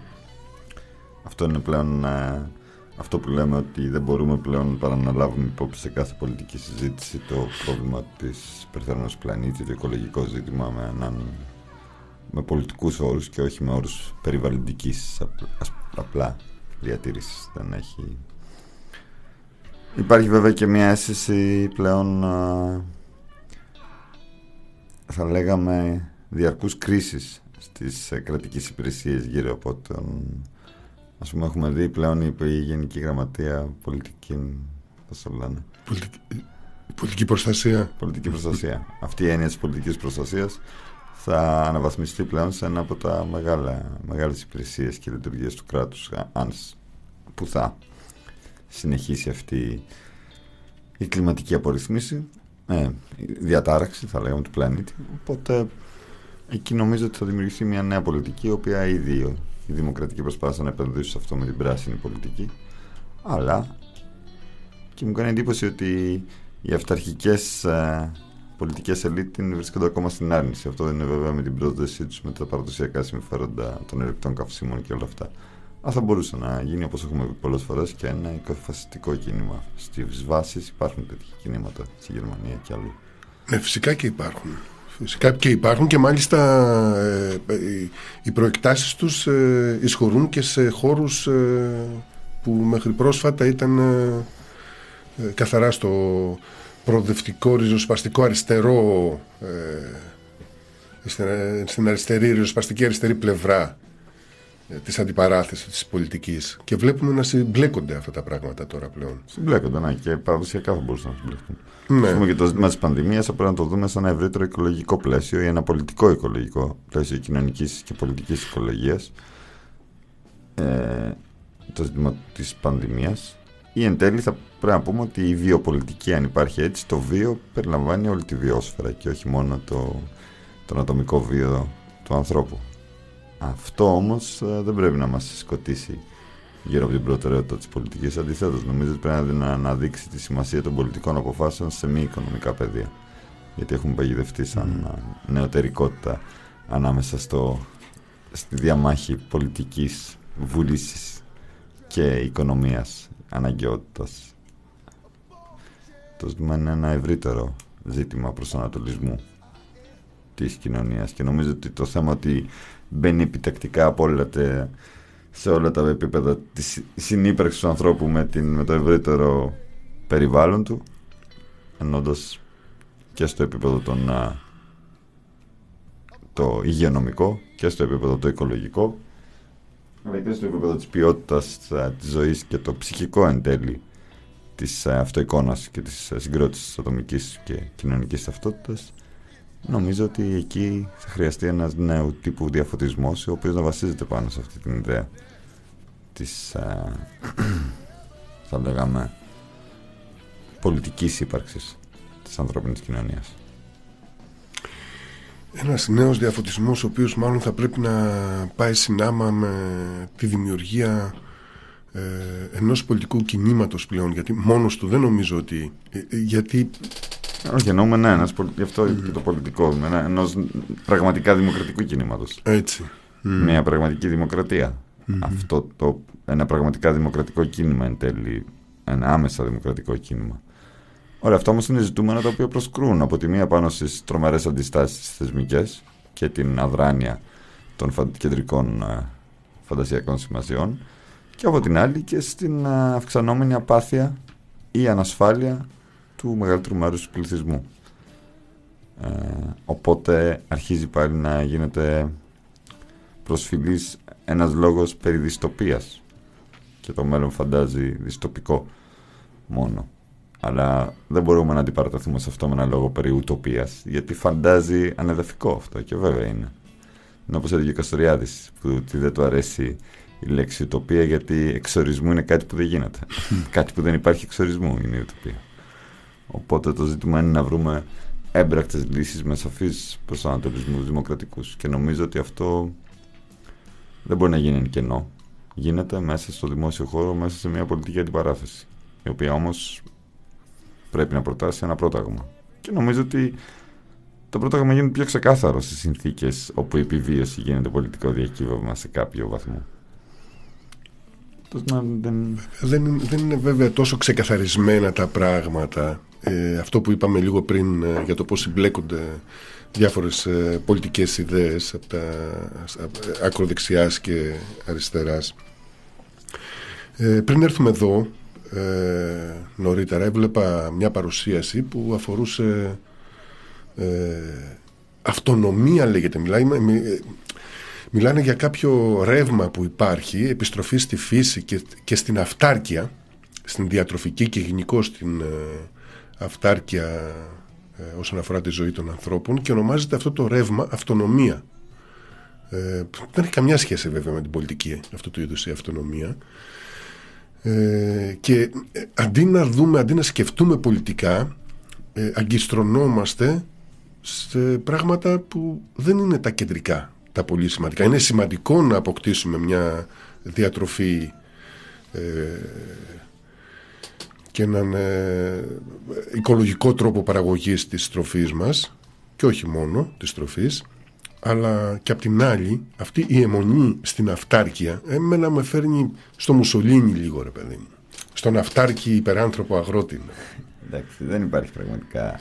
αυτό είναι πλέον ε, αυτό που λέμε ότι δεν μπορούμε πλέον παρά να λάβουμε υπόψη σε κάθε πολιτική συζήτηση το πρόβλημα της υπερθέρμανσης πλανήτη, το οικολογικό ζήτημα με, έναν, με πολιτικούς όρους και όχι με όρους περιβαλλοντικής απλά διατήρησης. Δεν έχει... Υπάρχει βέβαια και μια αίσθηση πλέον θα λέγαμε διαρκούς κρίσης στις κρατικές υπηρεσίες γύρω από τον Ας πούμε έχουμε δει πλέον η Γενική Γραμματεία Πολιτική πώς το λένε; Πολιτική, πολιτική προστασία. Πολιτική προστασία. Αυτή η έννοια της πολιτικής προστασίας θα αναβαθμιστεί πλέον σε ένα από τα μεγάλα, μεγάλες υπηρεσίες και λειτουργίες του κράτους αν, που θα συνεχίσει αυτή η κλιματική απορριθμίση ε, η διατάραξη θα λέγαμε του πλανήτη οπότε εκεί νομίζω ότι θα δημιουργηθεί μια νέα πολιτική η οποία ήδη η δημοκρατική προσπάθεια να επενδύσει σε αυτό με την πράσινη πολιτική. Αλλά και μου κάνει εντύπωση ότι οι αυταρχικές ε, πολιτικές ελίτ βρίσκονται ακόμα στην άρνηση. Αυτό δεν είναι βέβαια με την πρόσδεσή τους με τα παραδοσιακά συμφέροντα των ερεκτών καυσίμων και όλα αυτά. Αλλά θα μπορούσε να γίνει όπως έχουμε πει πολλές φορές και ένα οικοφασιστικό κίνημα. Στις βάσεις υπάρχουν τέτοια κινήματα στη Γερμανία και αλλού. Ναι, φυσικά και υπάρχουν. Φυσικά και υπάρχουν και μάλιστα ε, ε, οι προεκτάσεις τους ε, εισχωρούν και σε χώρους που μέχρι πρόσφατα ήταν καθαρά στο προοδευτικό ριζοσπαστικό αριστερό στην αριστερή ριζοσπαστική αριστερή πλευρά της αντιπαράθεσης της πολιτικής και βλέπουμε να συμπλέκονται αυτά τα πράγματα τώρα πλέον. Συμπλέκονται, ναι, και παραδοσιακά θα μπορούσαν να συμπλέκονται. Ναι. πούμε και το ζήτημα της πανδημίας θα πρέπει να το δούμε σε ένα ευρύτερο οικολογικό πλαίσιο ή ένα πολιτικό οικολογικό πλαίσιο κοινωνικής και πολιτικής οικολογίας. Ε, το ζήτημα της πανδημίας. Ή εν τέλει θα πρέπει να πούμε ότι η βιοπολιτική, αν υπάρχει έτσι, το βίο περιλαμβάνει όλη τη βιόσφαιρα και όχι μόνο το, τον ατομικό βίο του ανθρώπου. Αυτό όμως ε, δεν πρέπει να μας σκοτήσει γύρω από την προτεραιότητα της πολιτικής. Αντιθέτως, νομίζω ότι πρέπει να αναδείξει τη σημασία των πολιτικών αποφάσεων σε μη οικονομικά πεδία. Γιατί έχουμε παγιδευτεί σαν mm. νεωτερικότητα ανάμεσα στο, στη διαμάχη πολιτικής βούλησης και οικονομίας αναγκαιότητας. Το ζήτημα είναι ένα ευρύτερο ζήτημα προσανατολισμού της κοινωνίας και νομίζω ότι το θέμα ότι μπαίνει επιτακτικά από όλα τα σε όλα τα επίπεδα της συνύπαρξης του ανθρώπου με, την, με το ευρύτερο περιβάλλον του ενώντας και στο επίπεδο των, το υγειονομικό και στο επίπεδο το οικολογικό αλλά και στο επίπεδο της ποιότητας της ζωής και το ψυχικό εν τέλει της αυτοεικόνας και της συγκρότησης της ατομικής και κοινωνικής ταυτότητας νομίζω ότι εκεί θα χρειαστεί ένας νέου τύπου διαφωτισμός ο οποίος να βασίζεται πάνω σε αυτή την ιδέα της α, θα λέγαμε πολιτικής ύπαρξης της ανθρώπινης κοινωνίας. Ένας νέος διαφωτισμός ο οποίος μάλλον θα πρέπει να πάει συνάμα με τη δημιουργία ε, ενός πολιτικού κινήματος πλέον γιατί μόνος του δεν νομίζω ότι ε, ε, γιατί όχι, εννοούμε ναι, ένας, γι' αυτό και το πολιτικό, ενός πραγματικά δημοκρατικού κινήματος. Έτσι. Μια πραγματική δημοκρατία. Αυτό το ένα πραγματικά δημοκρατικό κίνημα εν τέλει, ένα άμεσα δημοκρατικό κίνημα. Ωραία, αυτό όμως είναι ζητούμενα τα οποία προσκρούν από τη μία πάνω στις τρομερές αντιστάσεις θεσμικές και την αδράνεια των κεντρικών ε, φαντασιακών σημασιών και από την άλλη και στην ε, αυξανόμενη απάθεια ή ανασφάλεια του μεγαλύτερου μέρους του πληθυσμού. Ε, οπότε αρχίζει πάλι να γίνεται προσφυλής ένας λόγος περί δυστοπίας και το μέλλον φαντάζει δυστοπικό μόνο. Αλλά δεν μπορούμε να αντιπαραταθούμε σε αυτό με ένα λόγο περί ουτοπίας γιατί φαντάζει ανεδαφικό αυτό και βέβαια είναι. Είναι όπως έλεγε ο Καστοριάδης που δεν του αρέσει η λέξη ουτοπία γιατί εξορισμού είναι κάτι που δεν γίνεται. κάτι που δεν υπάρχει εξορισμού είναι η ουτοπία. Οπότε το ζήτημα είναι να βρούμε έμπρακτες λύσεις με σαφείς προσανατολισμούς δημοκρατικούς. Και νομίζω ότι αυτό δεν μπορεί να γίνει εν κενό. Γίνεται μέσα στο δημόσιο χώρο, μέσα σε μια πολιτική αντιπαράθεση. Η οποία όμως πρέπει να προτάσει ένα πρόταγμα. Και νομίζω ότι το πρόταγμα γίνεται πιο ξεκάθαρο στις συνθήκες όπου η επιβίωση γίνεται πολιτικό διακύβευμα σε κάποιο βαθμό. δεν... Δεν, δεν είναι βέβαια τόσο ξεκαθαρισμένα τα πράγματα. Ε, αυτό που είπαμε λίγο πριν ε, για το πώς συμπλέκονται διάφορες ε, πολιτικές ιδέες από τα ακροδεξιάς και αριστεράς. Ε, πριν έρθουμε εδώ ε, νωρίτερα έβλεπα μια παρουσίαση που αφορούσε ε, αυτονομία λέγεται μιλάει, μιλάνε για κάποιο ρεύμα που υπάρχει επιστροφή στη φύση και, και στην αυτάρκεια στην διατροφική και γενικώ στην ε, αυτάρκεια ε, όσον αφορά τη ζωή των ανθρώπων και ονομάζεται αυτό το ρεύμα αυτονομία ε, δεν έχει καμιά σχέση βέβαια με την πολιτική αυτό το είδους η αυτονομία ε, και ε, αντί να δούμε, αντί να σκεφτούμε πολιτικά ε, αγκιστρωνόμαστε σε πράγματα που δεν είναι τα κεντρικά, τα πολύ σημαντικά. Είναι σημαντικό να αποκτήσουμε μια διατροφή ε, και έναν ε, οικολογικό τρόπο παραγωγής της τροφής μας και όχι μόνο της τροφής αλλά και απ' την άλλη αυτή η αιμονή στην αυτάρκεια εμένα με φέρνει στο Μουσολίνι λίγο ρε παιδί μου. Στον αυτάρκη υπεράνθρωπο αγρότη εντάξει δεν υπάρχει πραγματικά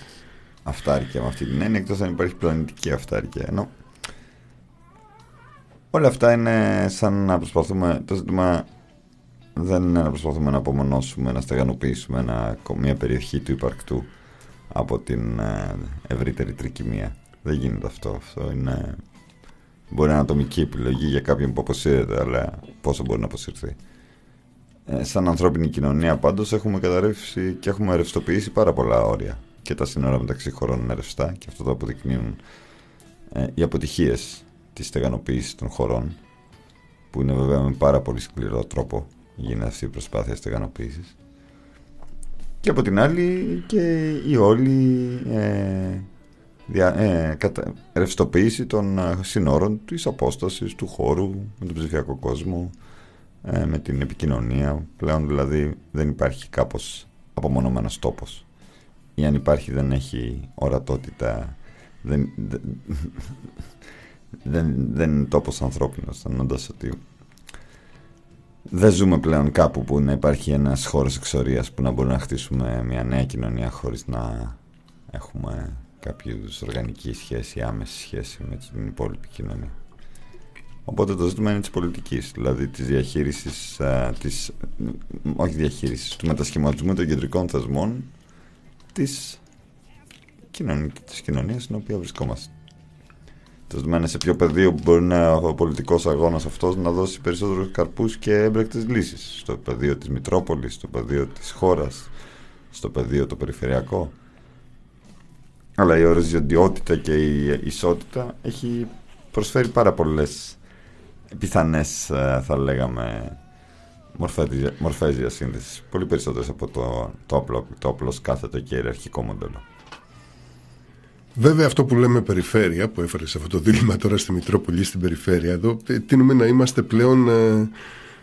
αυτάρκεια με αυτή την έννοια εκτός αν υπάρχει πλανητική αυτάρκεια. Ενώ όλα αυτά είναι σαν να προσπαθούμε το ζήτημα δεν είναι να προσπαθούμε να απομονώσουμε να στεγανοποιήσουμε ένα, μια περιοχή του υπαρκτού από την ε, ευρύτερη τρικυμία δεν γίνεται αυτό. Αυτό είναι. Μπορεί να είναι ατομική επιλογή για κάποιον που αποσύρεται, αλλά πόσο μπορεί να αποσυρθεί. Ε, σαν ανθρώπινη κοινωνία πάντως έχουμε καταρρεύσει και έχουμε ρευστοποιήσει πάρα πολλά όρια και τα σύνορα μεταξύ χωρών είναι ρευστά και αυτό το αποδεικνύουν ε, οι αποτυχίες της στεγανοποίησης των χωρών που είναι βέβαια με πάρα πολύ σκληρό τρόπο γίνεται αυτή η προσπάθεια στεγανοποίησης και από την άλλη και η όλη ε, δια, ε, κατα, ρευστοποίηση των ε, συνόρων της απόστασης, του χώρου με τον ψηφιακό κόσμο, ε, με την επικοινωνία. Πλέον δηλαδή δεν υπάρχει κάπως απομονωμένος τόπος. Ή αν υπάρχει δεν έχει ορατότητα, δεν, δεν, δεν, δεν είναι τόπος ανθρώπινος, ότι δεν ζούμε πλέον κάπου που να υπάρχει ένας χώρος εξορίας που να μπορούμε να χτίσουμε μια νέα κοινωνία χωρίς να έχουμε κάποιο οργανική σχέση, άμεση σχέση με την υπόλοιπη κοινωνία. Οπότε το ζήτημα είναι της πολιτικής, δηλαδή της διαχείρισης, της, όχι διαχείρισης, του μετασχηματισμού των κεντρικών θεσμών της, κοινωνίας, της κοινωνίας στην οποία βρισκόμαστε. Τος ζήτημα είναι σε ποιο πεδίο μπορεί να, ο πολιτικός αγώνας αυτός να δώσει περισσότερους καρπούς και έμπρακτες λύσεις. Στο πεδίο της Μητρόπολης, στο πεδίο της χώρας, στο πεδίο το περιφερειακό. Αλλά η οριζοντιότητα και η ισότητα έχει προσφέρει πάρα πολλές πιθανές ε, θα λέγαμε μορφές διασύνδεσης. Πολύ περισσότερες από το, το, απλό, το απλώς κάθετο και ιεραρχικό μοντέλο Βέβαια αυτό που λέμε περιφέρεια που έφερες σε αυτό το δίλημα τώρα στη Μητρόπολη στην περιφέρεια εδώ τίνουμε να είμαστε πλέον ε,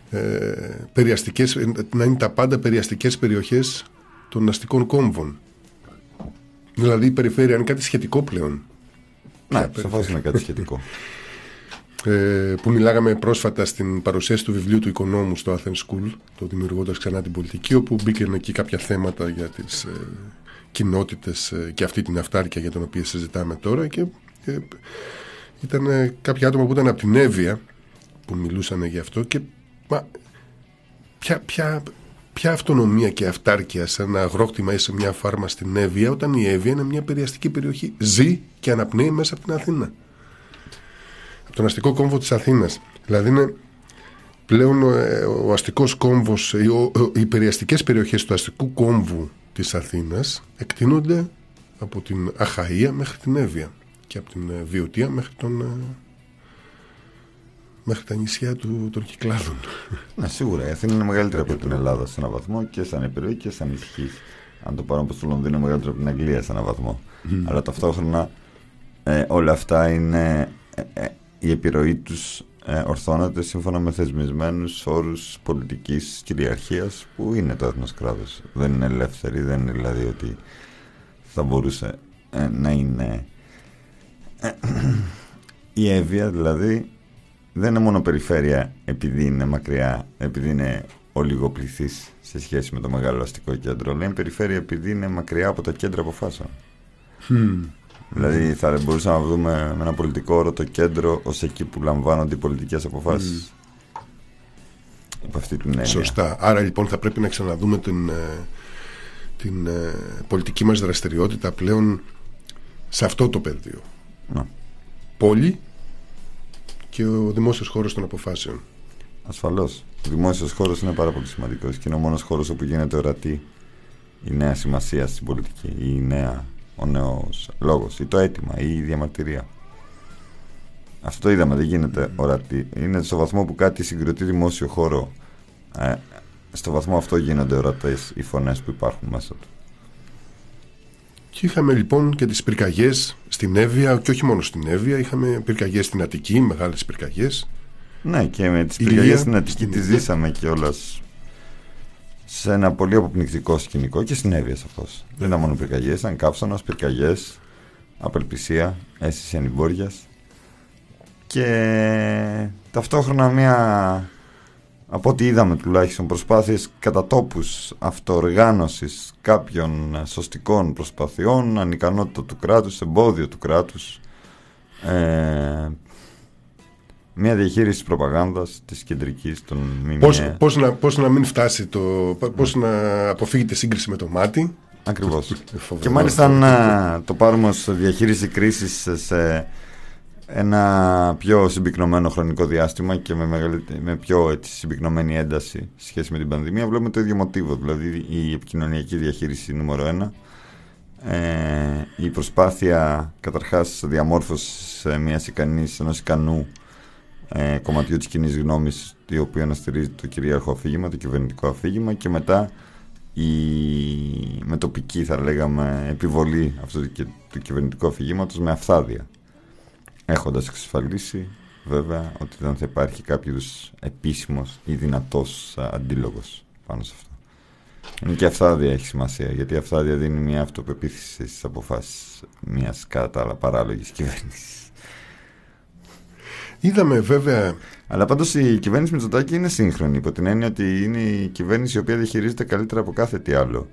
ε, περιαστικές, να είναι τα πάντα περιαστικές περιοχές των αστικών κόμβων Δηλαδή η περιφέρεια είναι κάτι σχετικό πλέον. Ναι, σαφώς είναι κάτι σχετικό. Ε, που μιλάγαμε πρόσφατα στην παρουσίαση του βιβλίου του Οικονόμου στο Athens School, το δημιουργώντας ξανά την πολιτική, όπου μπήκαν εκεί κάποια θέματα για τις ε, κοινότητες ε, και αυτή την αυτάρκεια για την οποία συζητάμε τώρα. Και ε, ήταν ε, κάποια άτομα που ήταν από την Εύβοια που μιλούσαν γι' αυτό και μα, ποια, ποια, ποια αυτονομία και αυτάρκεια σε ένα αγρόκτημα ή σε μια φάρμα στην Εύβοια όταν η Εύβοια είναι μια περιαστική περιοχή. Ζει και αναπνέει μέσα από την Αθήνα. Από τον αστικό κόμβο της Αθήνας. Δηλαδή είναι πλέον ε, ο αστικός κόμβος, οι περιαστικές περιοχές του αστικού κόμβου της Αθήνας εκτείνονται από την Αχαΐα μέχρι την Εύβοια και από την ε, Βιωτία μέχρι τον ε, μέχρι τα νησιά του, των Κυκλάδων. Ναι, σίγουρα. Η Αθήνα είναι μεγαλύτερη από την Ελλάδα σε έναν βαθμό και σαν επιρροή και σαν ισχύ. Αν το πάρουμε στο Λονδίνο, είναι μεγαλύτερη από την Αγγλία σε έναν βαθμό. Αλλά ταυτόχρονα ε, όλα αυτά είναι. Ε, ε, η επιρροή τους ε, ορθώνεται σύμφωνα με θεσμισμένους όρους πολιτικής κυριαρχίας που είναι το έθνος κράτος. Δεν είναι ελεύθερη, δεν είναι δηλαδή ότι θα μπορούσε ε, να είναι. η Εύβοια δηλαδή δεν είναι μόνο περιφέρεια επειδή είναι μακριά, επειδή είναι ολιγοπληθής σε σχέση με το μεγάλο αστικό κέντρο. Λέει περιφέρεια επειδή είναι μακριά από τα κέντρα αποφάσεων. Δηλαδή θα μπορούσαμε να δούμε με ένα πολιτικό όρο το κέντρο ως εκεί που λαμβάνονται οι πολιτικές αποφάσεις. Από αυτή την έννοια. Σωστά. Άρα λοιπόν θα πρέπει να ξαναδούμε την, ε, την ε, πολιτική μας δραστηριότητα πλέον σε αυτό το πεδίο. Να. Πόλη και ο δημόσιος χώρος των αποφάσεων. Ασφαλώς. Ο δημόσιος χώρος είναι πάρα πολύ σημαντικός και είναι ο μόνος χώρος όπου γίνεται ορατή η νέα σημασία στην πολιτική, ή η νέα, ο νέος λόγος, ή το αίτημα, ή η διαμαρτυρία. Αυτό το είδαμε, δεν γίνεται ορατή. Είναι στο βαθμό που κάτι συγκροτεί δημόσιο χώρο. Ε, στο βαθμό αυτό γίνονται ορατές οι φωνές που υπάρχουν μέσα του. Και είχαμε λοιπόν και τις πυρκαγιές στην Εύβοια και όχι μόνο στην Εύβοια, είχαμε πυρκαγιές στην Αττική, μεγάλες πυρκαγιές. Ναι, και με τις Ηλία, πυρκαγιές στην Αττική στην τις Ιλία. ζήσαμε κιόλας σε ένα πολύ αποπνικτικό σκηνικό και συνέβη σαφώς. Δεν ήταν μόνο πυρκαγιές, ήταν καύσωνας, πυρκαγιές, απελπισία, αίσθηση ανυμπόριας και ταυτόχρονα μια από ό,τι είδαμε τουλάχιστον προσπάθειες κατά τόπους αυτοοργάνωσης κάποιων ε, σωστικών προσπαθειών, ανικανότητα του κράτους, εμπόδιο του κράτους, ε, μια διαχείριση της προπαγάνδας της κεντρικής των ΜΜΕ. Πώς, πώς, να, πώς να μην φτάσει το. Πώς να αποφύγετε σύγκριση με το μάτι. Ακριβώς. Φοβερό. Και μάλιστα αν ε, το πάρουμε ως διαχείριση κρίσης σε ένα πιο συμπυκνωμένο χρονικό διάστημα και με, μεγαλύτερη- με πιο έτσι, συμπυκνωμένη ένταση σε σχέση με την πανδημία βλέπουμε το ίδιο μοτίβο, δηλαδή η επικοινωνιακή διαχείριση νούμερο ένα ε, η προσπάθεια καταρχάς διαμόρφωσης ε, μιας ικανής, ενός ικανού ε, κομματιού της κοινής γνώμης το οποίο να στηρίζει το κυρίαρχο αφήγημα, το κυβερνητικό αφήγημα και μετά η μετοπική θα λέγαμε επιβολή αυτού του, κυ- του κυβερνητικού αφηγήματος με αυθάδεια έχοντας εξασφαλίσει βέβαια ότι δεν θα υπάρχει κάποιος επίσημος ή δυνατός α, αντίλογος πάνω σε αυτό. Είναι και αυθάδεια έχει σημασία γιατί η αυθάδεια δίνει μια αυτοπεποίθηση στις αποφάσεις μιας κατά τα άλλα παράλογης κυβέρνησης. Είδαμε βέβαια. Αλλά πάντως η κυβέρνηση Μητσοτάκη είναι σύγχρονη υπό την έννοια ότι είναι η κυβέρνηση η οποία διαχειρίζεται καλύτερα από κάθε τι άλλο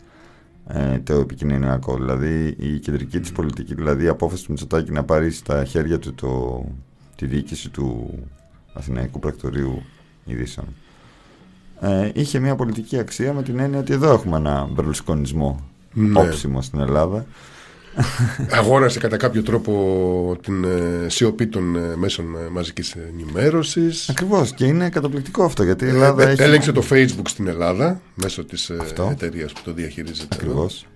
ε, το επικοινωνιακό. Δηλαδή η κεντρική της πολιτική, δηλαδή η απόφαση του Μητσοτάκη να πάρει στα χέρια του το, τη διοίκηση του Αθηναϊκού Πρακτορείου Ειδήσεων. Ε, είχε μια πολιτική αξία με την έννοια ότι εδώ έχουμε ένα μπερλουσκονισμό Ναι. όψιμο στην Ελλάδα. Αγόρασε κατά κάποιο τρόπο την ε, σιωπή των ε, μέσων ε, μαζικής ενημέρωσης Ακριβώς και είναι καταπληκτικό αυτό γιατί η Ελλάδα Ε, έχει. Έλεγξε το Facebook στην Ελλάδα μέσω της ε, Αυτό. εταιρείας που το διαχειρίζεται. Ακριβώς.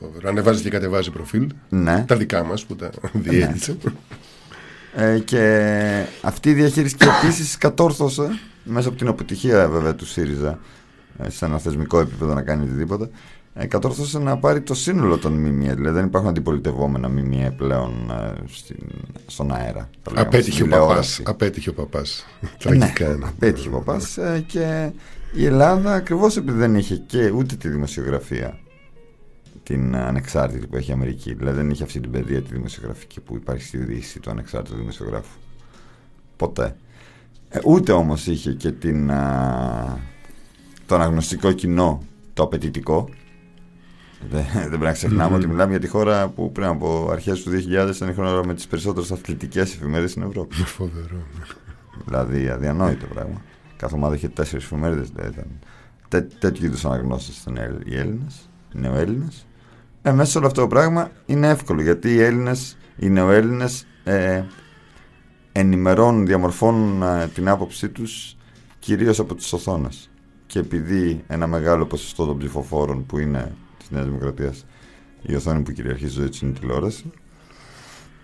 Φοβερό. Ανεβάζει και κατεβάζει προφίλ. Ναι. Τα δικά μας που τα διέδειξε. Ε, και αυτή η διαχείριση και επίσης κατόρθωσε μέσα από την αποτυχία βέβαια του ΣΥΡΙΖΑ ε, σε ένα θεσμικό επίπεδο να κάνει οτιδήποτε ε, κατόρθωσε να πάρει το σύνολο των ΜΜΕ δηλαδή δεν υπάρχουν αντιπολιτευόμενα ΜΜΕ πλέον ε, στην, στον αέρα θα λέγαμε, Απέτυχε στην ο παπάς. τηλεόραση. Απέτυχε ο παπάς. Ναι, Τραγικά είναι. απέτυχε ο παπάς ε, και η Ελλάδα ακριβώς επειδή δεν είχε και ούτε τη δημοσιογραφία την ανεξάρτητη που έχει η Αμερική. Δηλαδή δεν είχε αυτή την παιδεία τη δημοσιογραφική που υπάρχει στη Δύση του ανεξάρτητου δημοσιογράφου. Ποτέ. Ε, ούτε όμως είχε και την, α, το αναγνωστικό κοινό το απαιτητικό. Δεν, δεν πρέπει να ξεχνάμε ότι μιλάμε για τη χώρα που πριν από αρχές του 2000 ήταν η χώρα με τις περισσότερες αθλητικές εφημερίδες στην Ευρώπη. Φοβερό. Δηλαδή αδιανόητο πράγμα. Κάθε ομάδα είχε τέσσερις εφημερίδες. Δηλαδή ήταν τέ, τέτοιου είδους αναγνώσεις ήταν οι Έλληνες, οι νεοέλληνες. Ε, μέσα σε όλο αυτό το πράγμα είναι εύκολο γιατί οι Έλληνες, οι νεοέλληνες ε, ενημερώνουν, διαμορφώνουν ε, την άποψή τους κυρίως από τις οθόνες. Και επειδή ένα μεγάλο ποσοστό των ψηφοφόρων που είναι της Νέας Δημοκρατίας η οθόνη που κυριαρχεί ζωή του είναι η τηλεόραση,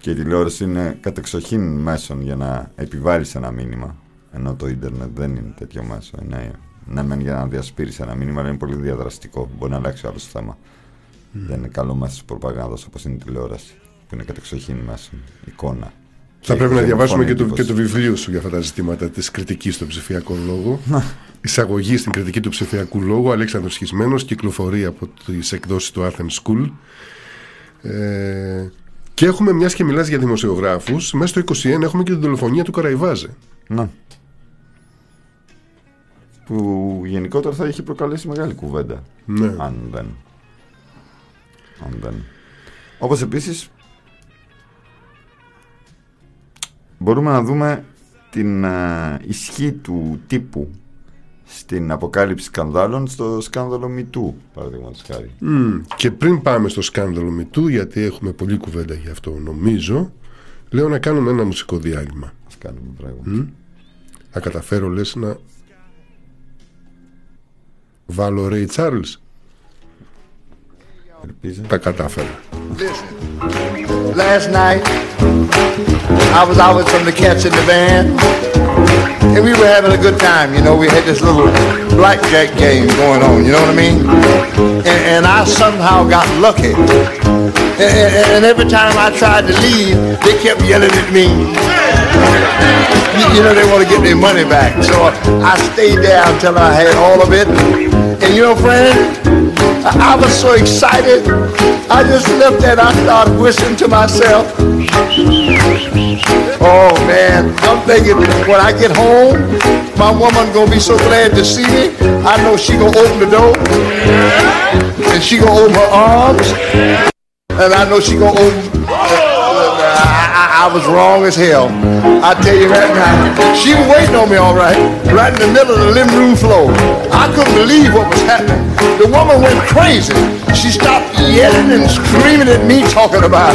και η τηλεόραση είναι κατεξοχήν μέσον για να επιβάλλεις ένα μήνυμα. Ενώ το ίντερνετ δεν είναι τέτοιο μέσο. Είναι, ναι, μεν για να διασπείρεις ένα μήνυμα, αλλά είναι πολύ διαδραστικό. Μπορεί να αλλάξει άλλος θέμα. Δεν είναι καλό μέσος της προπαγάνδας όπως είναι η τηλεόραση, που είναι κατεξοχήν μέσον. Εικόνα. Θα Και πρέπει να έχει διαβάσουμε και το, εντύπωση. και το βιβλίο σου για αυτά τα ζητήματα της κριτικής του ψηφιακού λόγου. Εισαγωγή στην κριτική του ψηφιακού λόγου, Αλέξανδρος Χισμένος, κυκλοφορεί από τις εκδόσεις του Athens School. Ε, και έχουμε, μιας και μιλάς για δημοσιογράφους, μέσα στο 21 έχουμε και την δολοφονία του Καραϊβάζε. Ναι. που γενικότερα θα είχε προκαλέσει μεγάλη κουβέντα. Ναι. Αν δεν. Αν δεν. Όπως επίσης μπορούμε να δούμε την α, ισχύ του τύπου στην αποκάλυψη σκανδάλων στο σκάνδαλο MeToo, παραδείγματος χάρη. Μμ, Και πριν πάμε στο σκάνδαλο Μητού, γιατί έχουμε πολλή κουβέντα γι' αυτό νομίζω, λέω να κάνουμε ένα μουσικό διάλειμμα. Ας κάνουμε πράγμα. Μμ. Θα καταφέρω λες να βάλω Ray Charles. Ελπίζω. Τα κατάφερα. Last night, I was out with some of the cats in the band, and we were having a good time. You know, we had this little blackjack game going on. You know what I mean? And, and I somehow got lucky. And, and- and every time I tried to leave, they kept yelling at me. You, you know, they want to get their money back. So I stayed there until I had all of it. And you know, friend, I, was so excited. I just left and I started whistling to myself. Oh man, I'm thinking when I get home, my woman gonna be so glad to see me. I know she gonna open the door and she gonna open her arms, and I know she gonna open. I, I, I was wrong as hell. I tell you right now, she was waiting on me all right, right in the middle of the living room floor. I couldn't believe what was happening. The woman went crazy. She stopped yelling and screaming at me, talking about.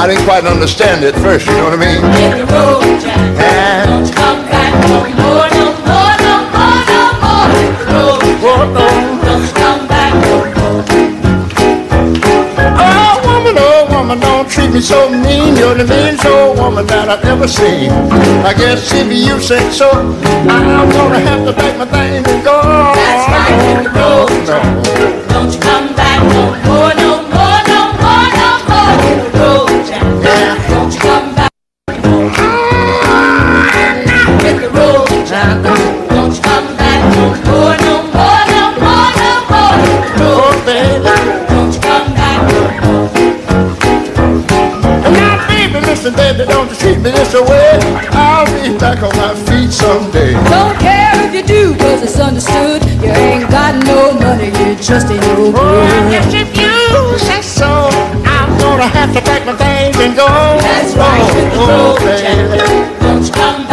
I didn't quite understand it first, you know what I mean? Oh, woman, oh, woman, don't treat me so mean. You're the meanest old woman that I've ever seen. I guess if you say so, I'm gonna have to pack my things and go. That's right, hit the road, Don't you come back no more, no you treat me this way. I'll be back on my feet someday. Don't care if you do, cause it's understood. You ain't got no money, you just ain't no Oh, good. guess if you say so, I'm gonna have to pack my things and go. That's right, Oh, road, baby. Don't come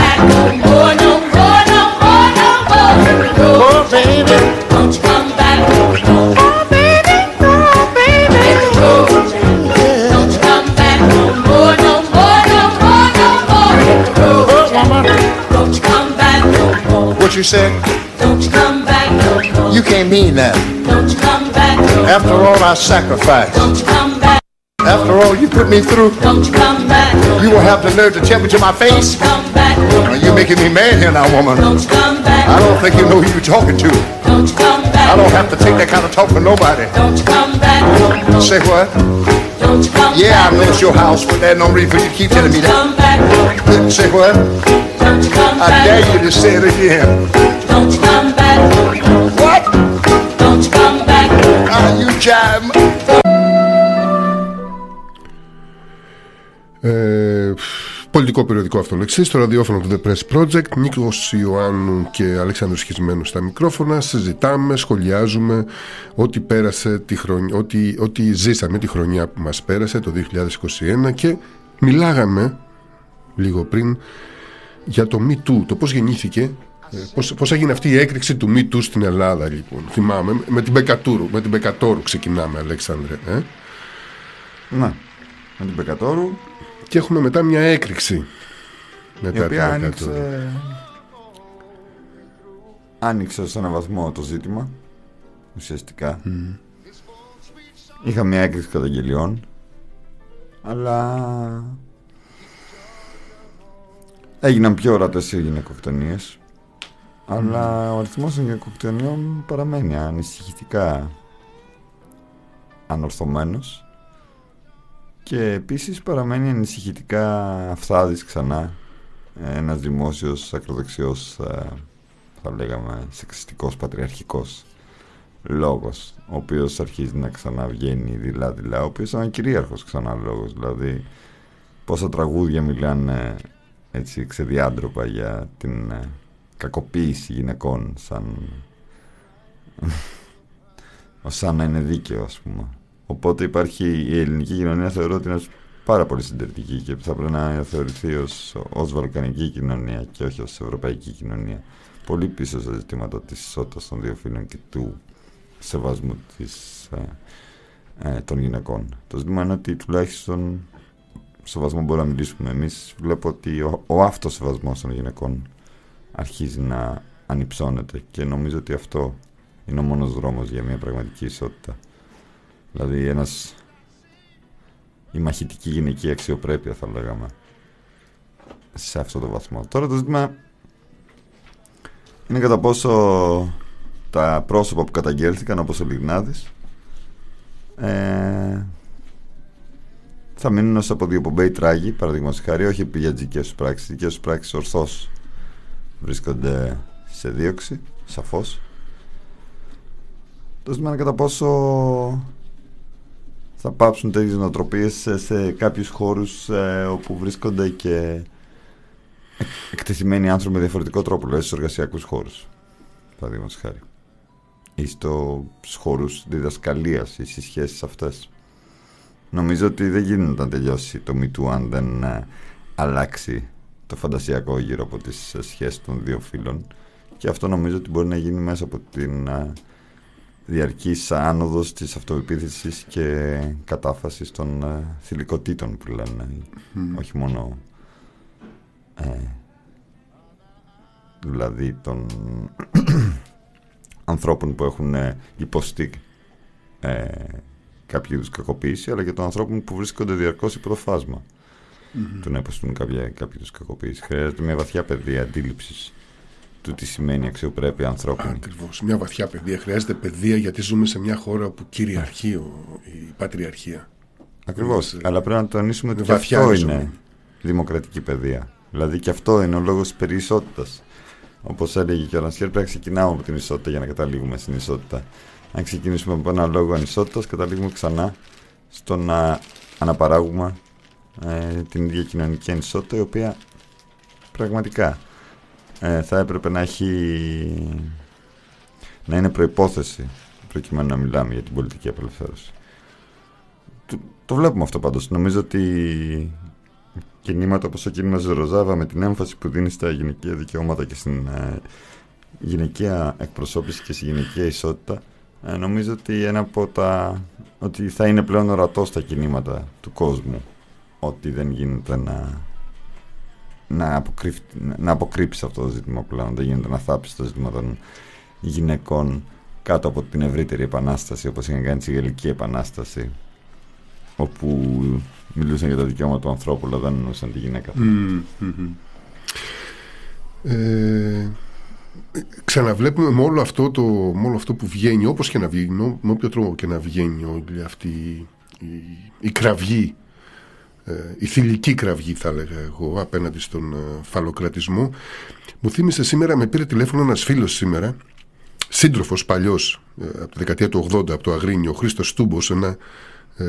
said? Don't you come back no more. You can't mean that. Don't you come back no. After all I sacrificed, Don't you come back. after all you put me through, Don't you come back you will have the nerve to tell me to my Don't face. you come back no Now, You're making me mad here now, woman. Don't you come back I don't think you know who you're talking to. Don't you come back I don't have to take that kind of talk from nobody. Don't you come back. Say what? Don't you come Yeah, I know it's your house, but there's no reason for you to keep telling Don't me that. come back no Say what? Don't you come I back dare you to say it again. Don't you come back What? Don't you come back Are you jive? Ε, πολιτικό περιοδικό αυτολεξή στο ραδιόφωνο του The Press Project. Νίκος Ιωάννου και Αλέξανδρος Σχισμένου στα μικρόφωνα. Συζητάμε, σχολιάζουμε ό,τι πέρασε τη χρονιά, ό,τι, ό,τι ζήσαμε τη χρονιά που μας πέρασε το 2021 και μιλάγαμε λίγο πριν για το Me Too, το πώς γεννήθηκε ε, Πώς, πώς έγινε αυτή η έκρηξη του Me Too στην Ελλάδα λοιπόν Θυμάμαι με την Μπεκατούρου Με την Μπεκατόρου ξεκινάμε Αλέξανδρε ε; Ναι. Με την Πεκατόρου, Και έχουμε μετά μια έκρηξη η μετά οποία την Μπεκατόρου. άνοιξε... Άνοιξε σε έναν βαθμό το ζήτημα. Ουσιαστικά. Είχα μια έκρηξη καταγγελιών. Αλλά... Έγιναν πιο ορατές οι γυναικοκτονίες. Αλλά ο αριθμός των γυναικοκτονιών παραμένει ανησυχητικά ανορθωμένος. Και επίσης παραμένει ανησυχητικά αυθάδης ξανά ένας δημόσιος ακροδεξιός ε, θα λέγαμε σεξιστικός πατριαρχικός λόγος ο οποίος αρχίζει να ξαναβγαίνει δειλά δειλά ο οποίος είναι κυρίαρχος ξανά λόγος δηλαδή πόσα τραγούδια μιλάνε έτσι ξεδιάντροπα για την ε, κακοποίηση γυναικών σαν σαν να είναι δίκαιο ας πούμε οπότε υπάρχει η ελληνική κοινωνία θεωρώ ότι είναι πάρα πολύ συντηρητική και θα πρέπει να θεωρηθεί ως, ως βαλκανική κοινωνία και όχι ως ευρωπαϊκή κοινωνία πολύ πίσω στα ζητήματα της ισότητας των δύο φίλων και του σεβασμού της, ε, ε, των γυναικών. Το ζήτημα είναι ότι τουλάχιστον σεβασμό μπορούμε να μιλήσουμε εμείς. Βλέπω ότι ο, ο αυτοσεβασμός των γυναικών αρχίζει να ανυψώνεται και νομίζω ότι αυτό είναι ο μόνος δρόμος για μια πραγματική ισότητα. Δηλαδή ένας η μαχητική γυναική αξιοπρέπεια θα λέγαμε σε αυτό το βαθμό. Τώρα το ζήτημα είναι κατά πόσο τα πρόσωπα που καταγγέλθηκαν όπως ο Λιγνάδης ε, θα μείνουν ως από δύο πομπέι τράγοι παραδείγματος χάρη όχι για τις δικές τους πράξεις οι δικές τους πράξεις ορθώς βρίσκονται σε δίωξη σαφώς το ζήτημα είναι κατά πόσο θα πάψουν τέτοιες νοοτροπίες σε, σε κάποιους χώρους ε, όπου βρίσκονται και εκτεθειμένοι άνθρωποι με διαφορετικό τρόπο, δηλαδή στους εργασιακούς χώρους. Παραδείγματος χάρη. Ή στους χώρους διδασκαλίας ή στις σχέσεις αυτές. Νομίζω ότι δεν γίνεται να τελειώσει το MeToo αν δεν ε, αλλάξει το φαντασιακό γύρω από τις ε, σχέσεις των δύο φίλων. Και αυτό νομίζω ότι μπορεί να γίνει μέσα από την ε, διαρκής άνοδος της αυτοεπίθεσης και κατάφασης των ε, θηλυκοτήτων που λένε. Όχι μόνο ε, δηλαδή των ανθρώπων που έχουν ε, υποστεί ε, κάποιο είδους κακοποίηση, αλλά και των ανθρώπων που βρίσκονται διαρκώς υπό το φάσμα mm-hmm. του να υποστούν κάποια, κάποιο είδους κακοποίηση. Χρειάζεται μια βαθιά παιδεία αντίληψης του τι σημαίνει αξιοπρέπεια ανθρώπων. Ακριβώς. Μια βαθιά παιδεία. Χρειάζεται παιδεία γιατί ζούμε σε μια χώρα που κυριαρχεί ο, η πατριαρχία. Ακριβώς. Αλλά πρέπει να τονίσουμε ότι αυτό είναι δημοκρατική παιδεία. Δηλαδή και αυτό είναι ο λόγος τη περισσότητα. Όπως έλεγε και ο Ρανσιέρ, πρέπει να ξεκινάμε από την ισότητα για να καταλήγουμε στην ισότητα. Αν ξεκινήσουμε από ένα λόγο ανισότητας, καταλήγουμε ξανά στο να αναπαράγουμε ε, την ίδια κοινωνική ανισότητα, η οποία πραγματικά ε, θα έπρεπε να έχει να είναι προϋπόθεση προκειμένου να μιλάμε για την πολιτική απελευθέρωση. Το, το βλέπουμε αυτό πάντως. Νομίζω ότι κινήματα όπως το κίνημας Ζεροζάβα με την έμφαση που δίνει στα γυναικεία δικαιώματα και στην ε, γυναικεία εκπροσώπηση και στη γυναικεία ισότητα ε, νομίζω ότι ένα από τα ότι θα είναι πλέον ορατό στα κινήματα του κόσμου ότι δεν γίνεται να να, να αποκρύψει αυτό το ζήτημα πλέον δεν γίνεται να θάψει το ζήτημα των γυναικών κάτω από την ευρύτερη επανάσταση όπως είχαν κάνει τη Γαλλική Επανάσταση όπου μιλούσαν για τα δικαιώματα του ανθρώπου, αλλά δεν εννοούσαν τη γυναίκα. Ε, ξαναβλέπουμε με όλο, αυτό το, με όλο αυτό που βγαίνει, όπως και να βγαίνει, με όποιο τρόπο και να βγαίνει όλη αυτή η, η κραυγή, ε, η θηλυκή κραυγή θα έλεγα εγώ απέναντι στον ε, φαλοκρατισμό. Μου θύμισε σήμερα, με πήρε τηλέφωνο ένας φίλος σήμερα, σύντροφος παλιός, ε, από τη δεκαετία του 80, από το Αγρίνιο, ο Χρήστος Τούμπος, ένα ε,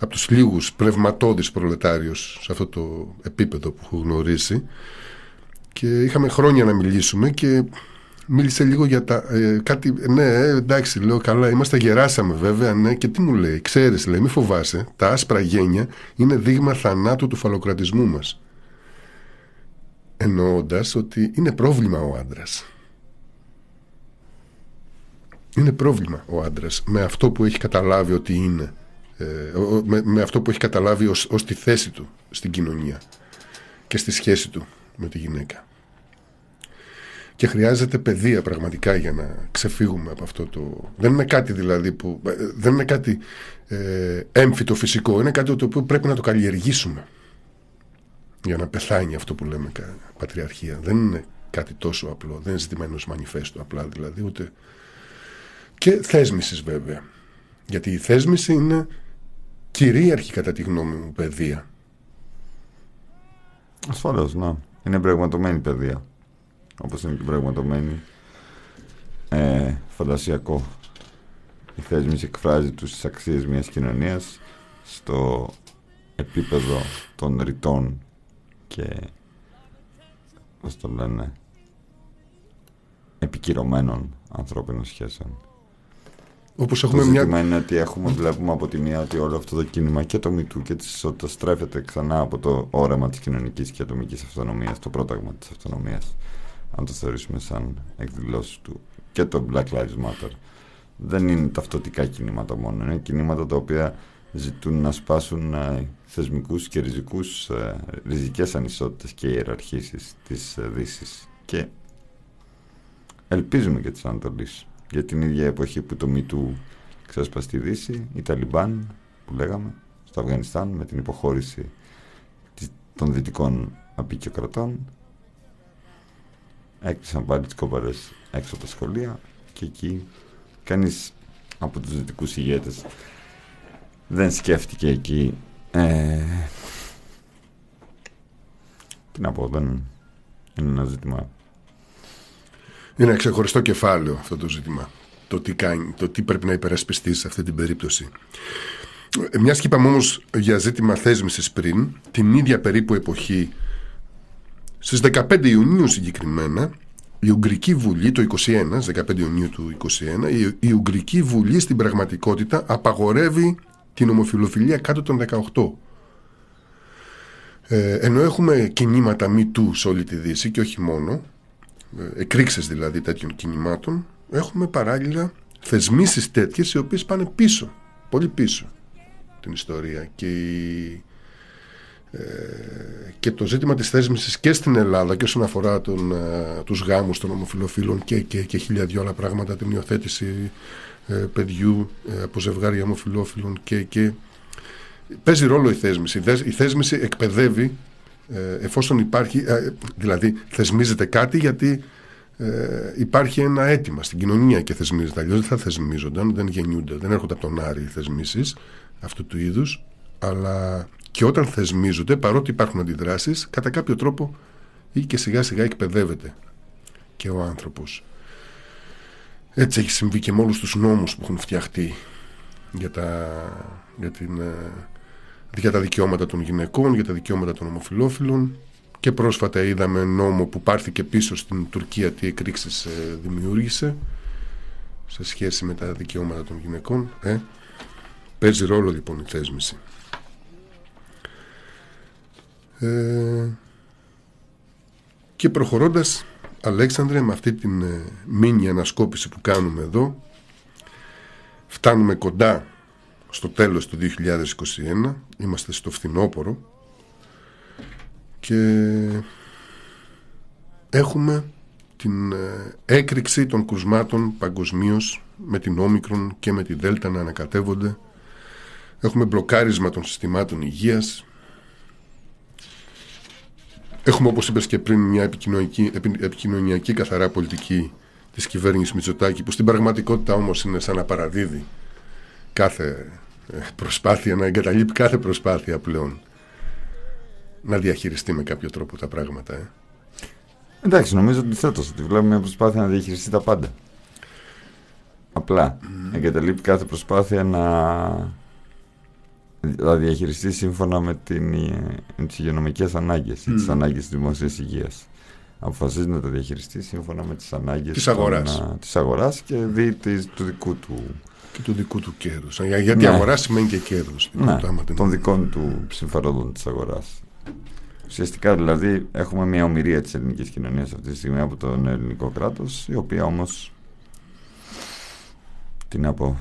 από τους λίγους πνευματώδεις προλετάριος σε αυτό το επίπεδο που έχω γνωρίσει και είχαμε χρόνια να μιλήσουμε και μίλησε λίγο για τα ε, κάτι, ναι ε, εντάξει λέω καλά είμαστε γεράσαμε βέβαια ναι και τι μου λέει ξέρεις λέει μη φοβάσαι τα άσπρα γένια είναι δείγμα θανάτου του φαλοκρατισμού μας. Εννοώντας ότι είναι πρόβλημα ο άντρας. Είναι πρόβλημα ο άντρας με αυτό που έχει καταλάβει ότι είναι ε, με, με αυτό που έχει καταλάβει ως, ως τη θέση του στην κοινωνία και στη σχέση του με τη γυναίκα. Και χρειάζεται παιδεία πραγματικά για να ξεφύγουμε από αυτό το... Δεν είναι κάτι δηλαδή που... Ε, δεν είναι κάτι ε, έμφυτο φυσικό. Είναι κάτι το οποίο πρέπει να το καλλιεργήσουμε για να πεθάνει αυτό που λέμε πατριαρχία. Δεν είναι κάτι τόσο απλό. Δεν είναι ζητημένο μανιφέστο απλά δηλαδή. Ούτε... Και θέσμησης βέβαια. Γιατί η θέσμηση είναι κυρίαρχη κατά τη γνώμη μου παιδεία. Ασφαλώς, ναι. Είναι πραγματομένη παιδεία. Όπως είναι και πραγματομένη ε, φαντασιακό. Η θέσμηση εκφράζει τους αξίες μιας κοινωνίας στο επίπεδο των ρητών και πώς το λένε επικυρωμένων ανθρώπινων σχέσεων. Όπως Το έχουμε ζήτημα μια... είναι ότι έχουμε, βλέπουμε από τη μία ότι όλο αυτό το κίνημα και το MeToo και τη ισότητα στρέφεται ξανά από το όραμα της κοινωνικής και ατομικής αυτονομίας, το πρόταγμα της αυτονομίας, αν το θεωρήσουμε σαν εκδηλώσεις του. Και το Black Lives Matter. Δεν είναι ταυτοτικά κινήματα μόνο, είναι κινήματα τα οποία ζητούν να σπάσουν ε, θεσμικούς και ριζικούς, ε, ριζικές ανισότητες και ιεραρχήσεις της ε, Δύσης. Και ελπίζουμε και της Ανατολής για την ίδια εποχή που το MeToo ξέσπασε στη Δύση, οι Ταλιμπάν που λέγαμε στο Αφγανιστάν με την υποχώρηση της- των δυτικών απεικιοκρατών έκλεισαν πάλι τις κόμπαρες έξω από τα σχολεία και εκεί κανείς από τους δυτικούς ηγέτες δεν σκέφτηκε εκεί ε, τι να πω δεν είναι ένα ζήτημα Είναι ένα ξεχωριστό κεφάλαιο αυτό το ζήτημα. Το τι, κάνει, το τι πρέπει να υπερασπιστεί σε αυτή την περίπτωση. Μιας και είπαμε όμως για ζήτημα θέσμησης πριν, την ίδια περίπου εποχή, στις 15 Ιουνίου συγκεκριμένα, η Ουγγρική Βουλή το 21, στις 15 Ιουνίου του 21, η, η Ουγγρική Βουλή στην πραγματικότητα απαγορεύει την ομοφιλοφιλία κάτω των 18. Ε, ενώ έχουμε κινήματα μη του σε όλη τη Δύση και όχι μόνο, ε, εκρήξεις δηλαδή τέτοιων κινημάτων, έχουμε παράλληλα θεσμίσεις τέτοιες οι οποίες πάνε πίσω, πολύ πίσω την ιστορία και, η- ε, και το ζήτημα της θέσμισης και στην Ελλάδα και όσον αφορά τον, ε, τους γάμους των ομοφιλοφίλων και, και, και χίλια δυο άλλα πράγματα, την υιοθέτηση ε, παιδιού ε, από ζευγάρια ομοφιλόφιλων και, και παίζει ρόλο η θέσμιση. Η θέσ- Η θέσμιση εκπαιδεύει ε, εφόσον υπάρχει, ε, δηλαδή θεσμίζεται κάτι γιατί ε, υπάρχει ένα αίτημα στην κοινωνία και θεσμίζεται. Αλλιώς δεν θα θεσμίζονταν, δεν γεννιούνται, δεν έρχονται από τον Άρη οι θεσμίσεις αυτού του είδους. Αλλά και όταν θεσμίζονται, παρότι υπάρχουν αντιδράσεις, κατά κάποιο τρόπο ή και σιγά σιγά εκπαιδεύεται και ο άνθρωπος. Έτσι έχει συμβεί και με όλους τους νόμους που έχουν φτιαχτεί για τα, για, την, ε, για τα δικαιώματα των γυναικών, για τα δικαιώματα των ομοφιλόφιλων και πρόσφατα είδαμε νόμο που πάρθηκε πίσω στην Τουρκία τι εκρήξεις ε, δημιούργησε σε σχέση με τα δικαιώματα των γυναικών. Ε. Παίζει ρόλο λοιπόν η θέσμηση. Ε, και προχωρώντας Αλέξανδρε με αυτή την ε, μίνι ανασκόπηση που κάνουμε εδώ φτάνουμε κοντά στο τέλος του 2021 είμαστε στο φθινόπωρο και έχουμε την ε, έκρηξη των κρουσμάτων παγκοσμίως με την όμικρον και με τη δέλτα να ανακατεύονται. Έχουμε μπλοκάρισμα των συστημάτων υγείας. Έχουμε όπως είπες και πριν μια επικοινωνιακή, επι- επικοινωνιακή καθαρά πολιτική της κυβέρνησης Μητσοτάκη που στην πραγματικότητα όμως είναι σαν να παραδίδει κάθε ε, προσπάθεια, να εγκαταλείπει κάθε προσπάθεια πλέον να διαχειριστεί με κάποιο τρόπο τα πράγματα. Ε. Εντάξει, νομίζω ότι θέτω ότι βλέπουμε μια προσπάθεια να διαχειριστεί τα πάντα. Απλά εγκαταλείπει κάθε προσπάθεια να να διαχειριστεί σύμφωνα με, την, με τις υγειονομικές ανάγκες ή τις ανάγκες της δημόσιας υγείας. Αποφασίζει να τα διαχειριστεί σύμφωνα με τις ανάγκες Της των, αγοράς. α, της αγοράς και δι της, του δικού του Και του δικού του κέρδους. Για- Γιατί Ναι. αγορά σημαίνει και κέρδος. ναι, Άμα δεν- των δικών του συμφερόντων της αγοράς. Ουσιαστικά δηλαδή έχουμε μια ομοιρία της ελληνικής κοινωνίας αυτή τη στιγμή από τον ελληνικό κράτος η οποία όμως τι να πω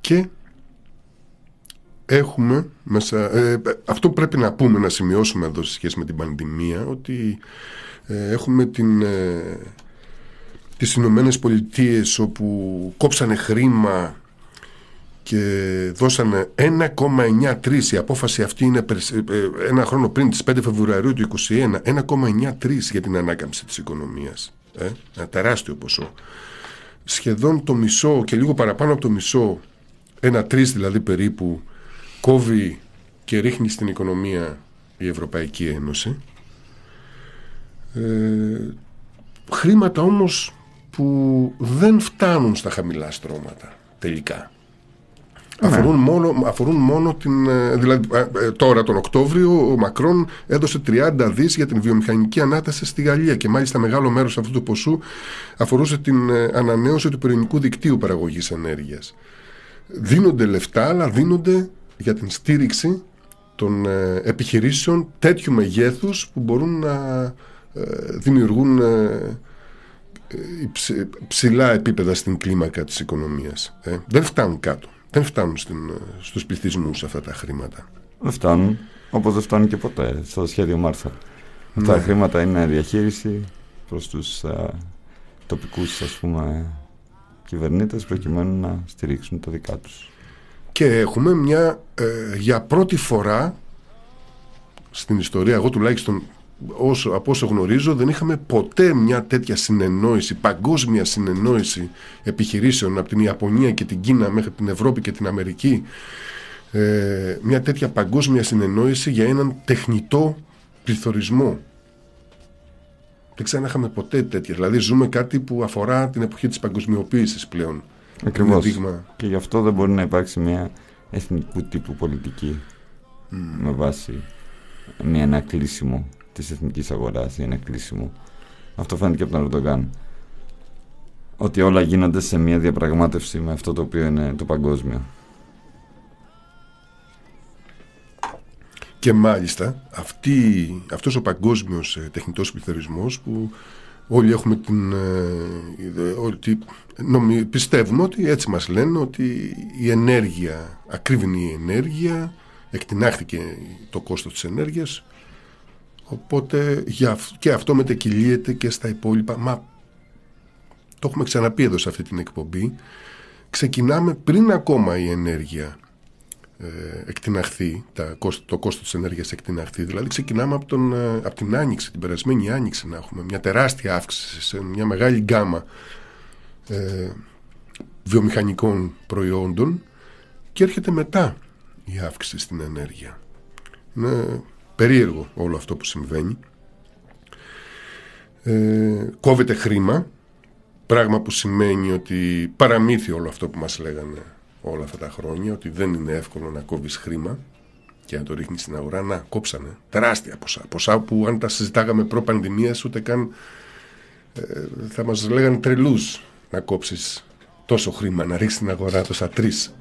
Και έχουμε μέσα. ε, αυτό που πρέπει να πούμε, να σημειώσουμε εδώ σε σχέση με την πανδημία, ότι ε, έχουμε την, ε, τις Ηνωμένες Πολιτείες όπου κόψανε χρήμα και δώσανε 1,93 η απόφαση αυτή είναι περσ- ε, ε, ένα χρόνο πριν τις 5 Φεβρουαρίου του 2021 1,93 για την ανάκαμψη της οικονομίας ε, ένα τεράστιο ποσό. Σχεδόν το μισό και λίγο παραπάνω από το μισό ένα τρεις δηλαδή περίπου κόβει και ρίχνει στην οικονομία η Ευρωπαϊκή Ένωση. Ε, χρήματα όμως που δεν φτάνουν στα χαμηλά στρώματα τελικά. Αφορούν, μόνο, αφορούν μόνο την. ε, Δηλαδή, ε, ε, τώρα τον Οκτώβριο, ο Μακρόν έδωσε 30 δις για την βιομηχανική ανάταση στη Γαλλία και μάλιστα μεγάλο μέρος αυτού του ποσού αφορούσε την ε, ανανέωση του πυρηνικού δικτύου παραγωγής ενέργειας. Δίνονται λεφτά, αλλά δίνονται για την στήριξη των ε, επιχειρήσεων τέτοιου μεγέθους που μπορούν να ε, δημιουργούν ε, ε, υψη- ψηλά επίπεδα στην κλίμακα της οικονομίας. ε. Δεν φτάνουν κάτω. Δεν φτάνουν στην, ε, στους πληθυσμούς αυτά τα χρήματα. Δεν φτάνουν, όπως δεν φτάνουν και ποτέ στο σχέδιο Μάρσαλ. Αυτά τα χρήματα είναι διαχείριση προς τους α, τοπικούς ας πούμε κυβερνήτες προκειμένου να στηρίξουν τα δικά τους. Και έχουμε μια, ε, για πρώτη φορά στην ιστορία, εγώ τουλάχιστον όσο, από όσο γνωρίζω, δεν είχαμε ποτέ μια τέτοια συνεννόηση, παγκόσμια συνεννόηση επιχειρήσεων από την Ιαπωνία και την Κίνα μέχρι την Ευρώπη και την Αμερική. Ε, μια τέτοια παγκόσμια συνεννόηση για έναν τεχνητό πληθωρισμό. Δεν ξέρω αν είχαμε ποτέ τέτοια. Δηλαδή ζούμε κάτι που αφορά την εποχή της παγκοσμιοποίησης πλέον. Ακριβώς. Είναι δείγμα. Και γι' αυτό δεν μπορεί να υπάρξει μια εθνικού τύπου πολιτική με βάση μια, ένα κλείσιμο της εθνικής αγοράς ή ένα κλείσιμο. Αυτό φαίνεται και από τον Ερντογκάν. Ότι όλα γίνονται σε μια διαπραγμάτευση με αυτό το οποίο είναι το παγκόσμιο. Και μάλιστα αυτή, αυτός ο παγκόσμιος ε, τεχνητός πληθωρισμός που όλοι έχουμε την... ε, ιδε- ότι, νομι- πιστεύουμε ότι έτσι μας λένε ότι η ενέργεια, ακρίβεινη η ενέργεια, εκτινάχθηκε το κόστος της ενέργειας οπότε για, αυ- και αυτό μετεκυλίεται και στα υπόλοιπα. Μα το έχουμε ξαναπεί εδώ σε αυτή την εκπομπή. Ξεκινάμε πριν ακόμα η ενέργεια ε, εκτιναχθεί, τα, κόσ- το κόστος της ενέργειας εκτιναχθεί. Δηλαδή ξεκινάμε από, τον, ε, από την άνοιξη, την περασμένη άνοιξη να έχουμε μια τεράστια αύξηση σε μια μεγάλη γκάμα ε, βιομηχανικών προϊόντων και έρχεται μετά η αύξηση στην ενέργεια. Είναι περίεργο όλο αυτό που συμβαίνει. Ε, κόβεται χρήμα, πράγμα που σημαίνει ότι παραμύθι όλο αυτό που μας λέγανε όλα αυτά τα χρόνια, ότι δεν είναι εύκολο να κόβεις χρήμα και να το ρίχνεις στην αγορά. Να, κόψανε. Τεράστια ποσά. Ποσά που αν τα συζητάγαμε προ-πανδημίας ούτε καν ε, θα μας λέγανε τρελούς να κόψεις τόσο χρήμα, να ρίξεις στην αγορά τόσα τρεις.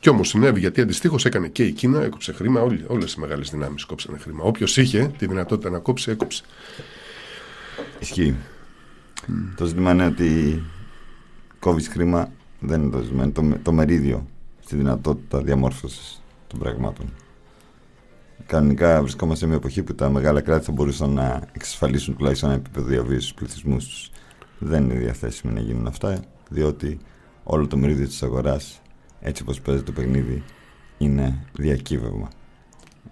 Κι όμως συνέβη γιατί αντιστοίχως έκανε και η Κίνα, έκοψε χρήμα. Όλες οι μεγάλες δυνάμεις κόψανε χρήμα. Όποιος είχε τη δυνατότητα να κόψει, έκοψε. Ισχύει. Το ζήτημα είναι ότι κόβεις χρήμα δεν είναι το ζήτημα, είναι το, με- το μερίδιο στη δυνατότητα διαμόρφωσης των πραγμάτων. Κανονικά βρισκόμαστε σε μια εποχή που τα μεγάλα κράτη θα μπορούσαν να εξασφαλίσουν τουλάχιστον ένα επίπεδο διαβίωσης στους πληθυσμούς τους. Δεν είναι διαθέσιμοι να γίνουν αυτά, διότι όλο το μερίδιο της αγοράς, έτσι όπως παίζει το παιχνίδι, είναι διακύβευμα.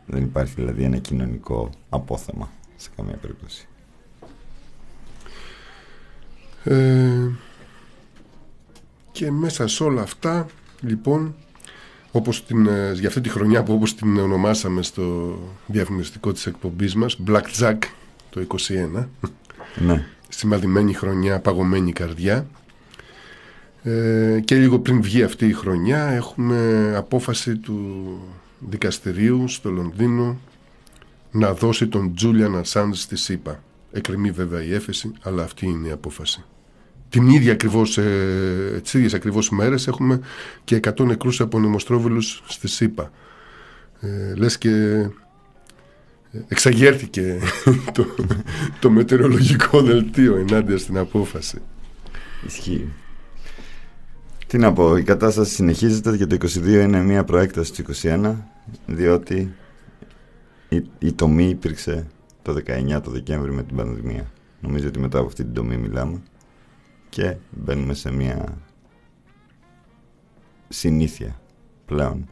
Δεν υπάρχει δηλαδή ένα κοινωνικό απόθεμα σε καμία περίπτωση. Ε, και μέσα σε όλα αυτά, λοιπόν, όπως την, ε, για αυτή τη χρονιά που όπως την ονομάσαμε στο διαφημιστικό της εκπομπής μας, Black Jack το 21, Ναι. σημαδημένη χρονιά, παγωμένη καρδιά. Ε, και λίγο πριν βγει αυτή η χρονιά έχουμε απόφαση του δικαστηρίου στο Λονδίνο να δώσει τον Τζούλιαν Ασάντ στη ΣΥΠΑ. Εκκρεμεί βέβαια η έφεση, αλλά αυτή είναι η απόφαση. Την ίδια ακριβώς, ε, τις ίδιες ακριβώς μέρες έχουμε και 100 νεκρούς από νεμοστρόβιλους στη ΣΥΠΑ. Ε, λες και ε, εξαγέρθηκε το, το μετεωρολογικό δελτίο ενάντια στην απόφαση. Ισχύει. Τι να πω, η κατάσταση συνεχίζεται και το 22 είναι μια προέκταση του 21 διότι η, η τομή υπήρξε το 19 το Δεκέμβρη με την πανδημία. Νομίζω ότι μετά από αυτή την τομή μιλάμε και μπαίνουμε σε μια συνήθεια πλέον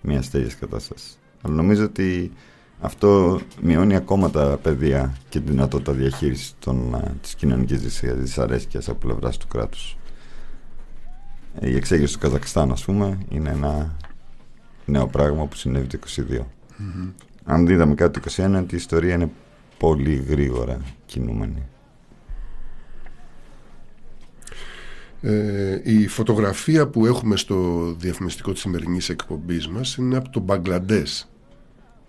μιας τέτοιας κατάστασης. Αλλά νομίζω ότι αυτό μειώνει ακόμα τα πεδία και τη δυνατότητα διαχείρισης των, α, της κοινωνικής δυσ- δυσαρέσκειας από πλευράς του κράτους. Η εξέγερση του Καζακστάν, ας πούμε, είναι ένα νέο πράγμα που συνέβη το 22. Αν δίδαμε κάτι το 21, ότι η ιστορία είναι πολύ γρήγορα κινούμενοι. Ε, η φωτογραφία που έχουμε στο διαφημιστικό της σημερινής εκπομπής μας είναι από το Μπαγκλαντές.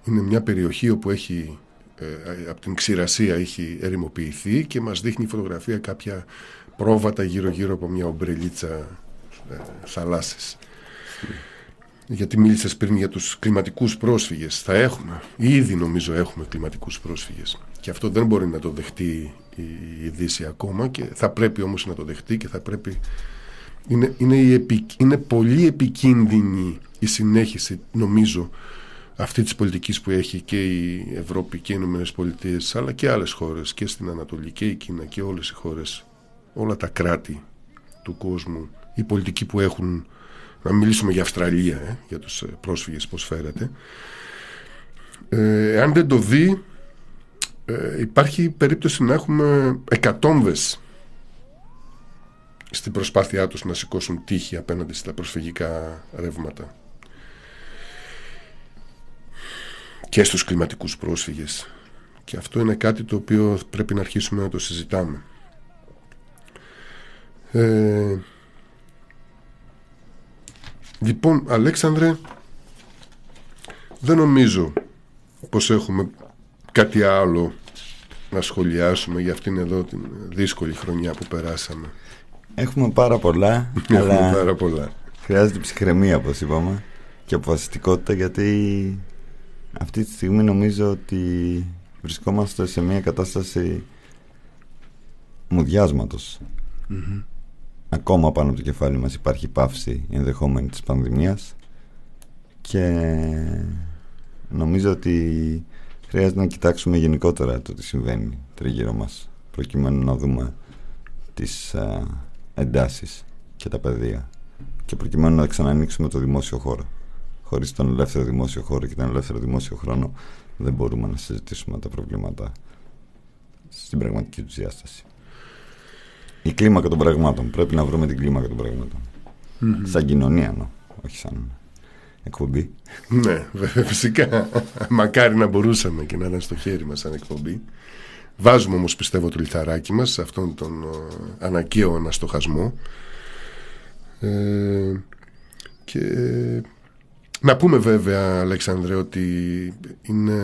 Είναι μια περιοχή όπου έχει, ε, από την ξηρασία έχει ερημοποιηθεί και μας δείχνει η φωτογραφία κάποια πρόβατα γύρω-γύρω από μια ομπρελίτσα ε, θαλάσσης. Γιατί μίλησες πριν για τους κλιματικούς πρόσφυγες. Θα έχουμε, ήδη νομίζω έχουμε κλιματικούς πρόσφυγες. Και αυτό δεν μπορεί να το δεχτεί η Δύση ακόμα και θα πρέπει όμως να το δεχτεί και θα πρέπει... Είναι, είναι, η επι- είναι πολύ επικίνδυνη η συνέχιση νομίζω αυτή της πολιτικής που έχει και η Ευρώπη και οι Ηνωμένες Πολιτείες αλλά και άλλες χώρες και στην Ανατολή και η Κίνα και όλες οι χώρες όλα τα κράτη του κόσμου η πολιτική που έχουν να μιλήσουμε για Αυστραλία ε, για τους ε, πρόσφυγες πως φέρεται ε, αν δεν το δει ε, υπάρχει περίπτωση να έχουμε εκατόμβες στην προσπάθειά τους να σηκώσουν τύχη απέναντι στα προσφυγικά ρεύματα. Και στους κλιματικούς πρόσφυγες. Και αυτό είναι κάτι το οποίο πρέπει να αρχίσουμε να το συζητάμε. Ε, λοιπόν Αλέξανδρε δεν νομίζω πως έχουμε κάτι άλλο να σχολιάσουμε για αυτήν εδώ την δύσκολη χρονιά που περάσαμε. Έχουμε πάρα πολλά, Έχουμε αλλά πάρα πολλά. χρειάζεται ψυχραιμία όπως είπαμε και αποφασιστικότητα γιατί αυτή τη στιγμή νομίζω ότι βρισκόμαστε σε μια κατάσταση μουδιάσματος. Ακόμα πάνω από το κεφάλι μας υπάρχει πάυση ενδεχόμενη της πανδημίας και νομίζω ότι χρειάζεται να κοιτάξουμε γενικότερα το τι συμβαίνει τριγύρω μας προκειμένου να δούμε τις α, εντάσεις και τα πεδία και προκειμένου να ξανανοίξουμε το δημόσιο χώρο. Χωρίς τον ελεύθερο δημόσιο χώρο και τον ελεύθερο δημόσιο χρόνο δεν μπορούμε να συζητήσουμε τα προβλήματα στην πραγματική τους διάσταση. Η κλίμακα των πραγμάτων. Πρέπει να βρούμε την κλίμακα των πραγμάτων. Σαν κοινωνία, νο, όχι σαν εκπομπή. Ναι, βέβαια, φυσικά. Μακάρι να μπορούσαμε και να ήταν στο χέρι μας σαν εκπομπή. Βάζουμε όμως πιστεύω το λιθαράκι μας σε αυτόν τον ε, αναγκαίο αναστοχασμό. Ε, και να πούμε βέβαια Αλέξανδρε ότι είναι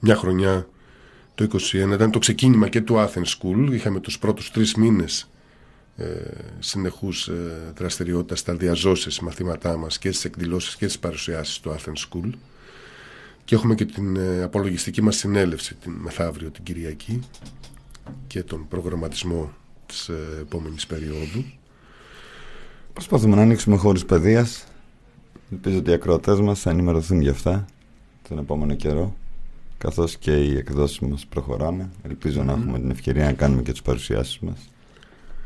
μια χρονιά το 21 ήταν το ξεκίνημα και του Athens School είχαμε τους πρώτους τρεις μήνες ε, συνεχούς ε, δραστηριότητα στα διαζώσεις μαθήματά μας και στις εκδηλώσεις και στις παρουσιάσεις του Athens School και έχουμε και την ε, απολογιστική μας συνέλευση την μεθαύριο την Κυριακή και τον προγραμματισμό της ε, επόμενης περίοδου Προσπαθούμε να ανοίξουμε χώρους παιδείας. Ελπίζω ότι οι ακροατές μας θα ενημερωθούν γι' αυτά τον επόμενο καιρό. Καθώς και οι εκδόσεις μας προχωράνε. Ελπίζω να έχουμε την ευκαιρία να κάνουμε και τις παρουσιάσεις μας.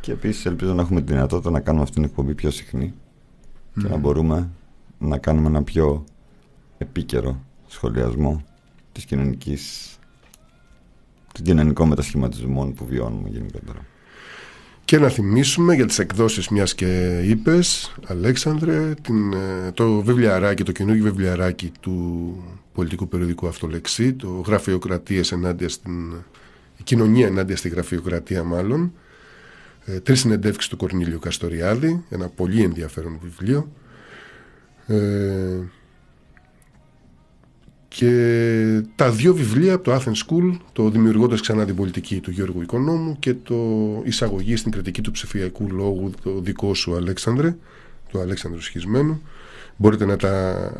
Και επίσης ελπίζω να έχουμε τη δυνατότητα να κάνουμε αυτήν την εκπομπή πιο συχνή. Και να μπορούμε να κάνουμε ένα πιο επίκαιρο σχολιασμό της κοινωνικής των κοινωνικών μετασχηματισμών που βιώνουμε γενικότερα. Και να θυμίσουμε για τις εκδόσεις μιας και είπες, Αλέξανδρε, την, ε, το βιβλιαράκι, το καινούργιο βιβλιαράκι του πολιτικού περιοδικού Αυτολεξή, το γραφειοκρατίες ενάντια στην, η κοινωνία ενάντια στη γραφειοκρατία μάλλον, ε, τρεις συνεντεύξεις του Κορνίλιου Καστοριάδη, ένα πολύ ενδιαφέρον βιβλίο. Ε, και τα δύο βιβλία από το Athens School, το Δημιουργώντας ξανά την πολιτική του Γιώργου Οικονόμου και το Εισαγωγή στην κριτική του ψηφιακού λόγου, το δικό σου Αλέξανδρε, του Αλέξανδρου Σχισμένου. Μπορείτε να τα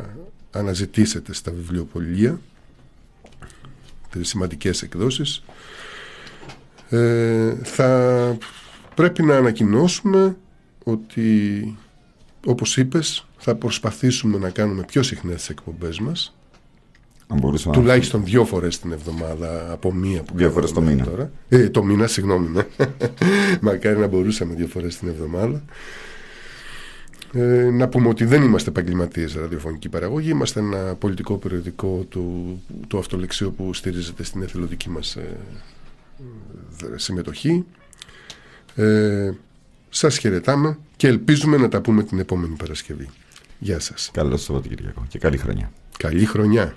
αναζητήσετε στα βιβλιοπολία, τις σημαντικές εκδόσεις. Ε, θα πρέπει να ανακοινώσουμε ότι όπως είπες θα προσπαθήσουμε να κάνουμε πιο συχνές τις εκπομπές μας Αν μπορούσαμε να- Τουλάχιστον δύο φορές την εβδομάδα από μία που Δύο φορές κάνουμε το μήνα. Τώρα. Ε, το μήνα, συγγνώμη. Ναι. Μακάρι να μπορούσαμε δύο φορές την εβδομάδα. Ε, να πούμε ότι δεν είμαστε επαγγελματίες ραδιοφωνική παραγωγή. Είμαστε ένα πολιτικό περιοδικό του, του αυτολεξίου που στηρίζεται στην εθελοντική μας ε, ε, συμμετοχή. Ε, σας χαιρετάμε και ελπίζουμε να τα πούμε την επόμενη Παρασκευή. Γεια σας. Καλό Σαββατοκύριακο και καλή χρονιά. Καλή χρονιά.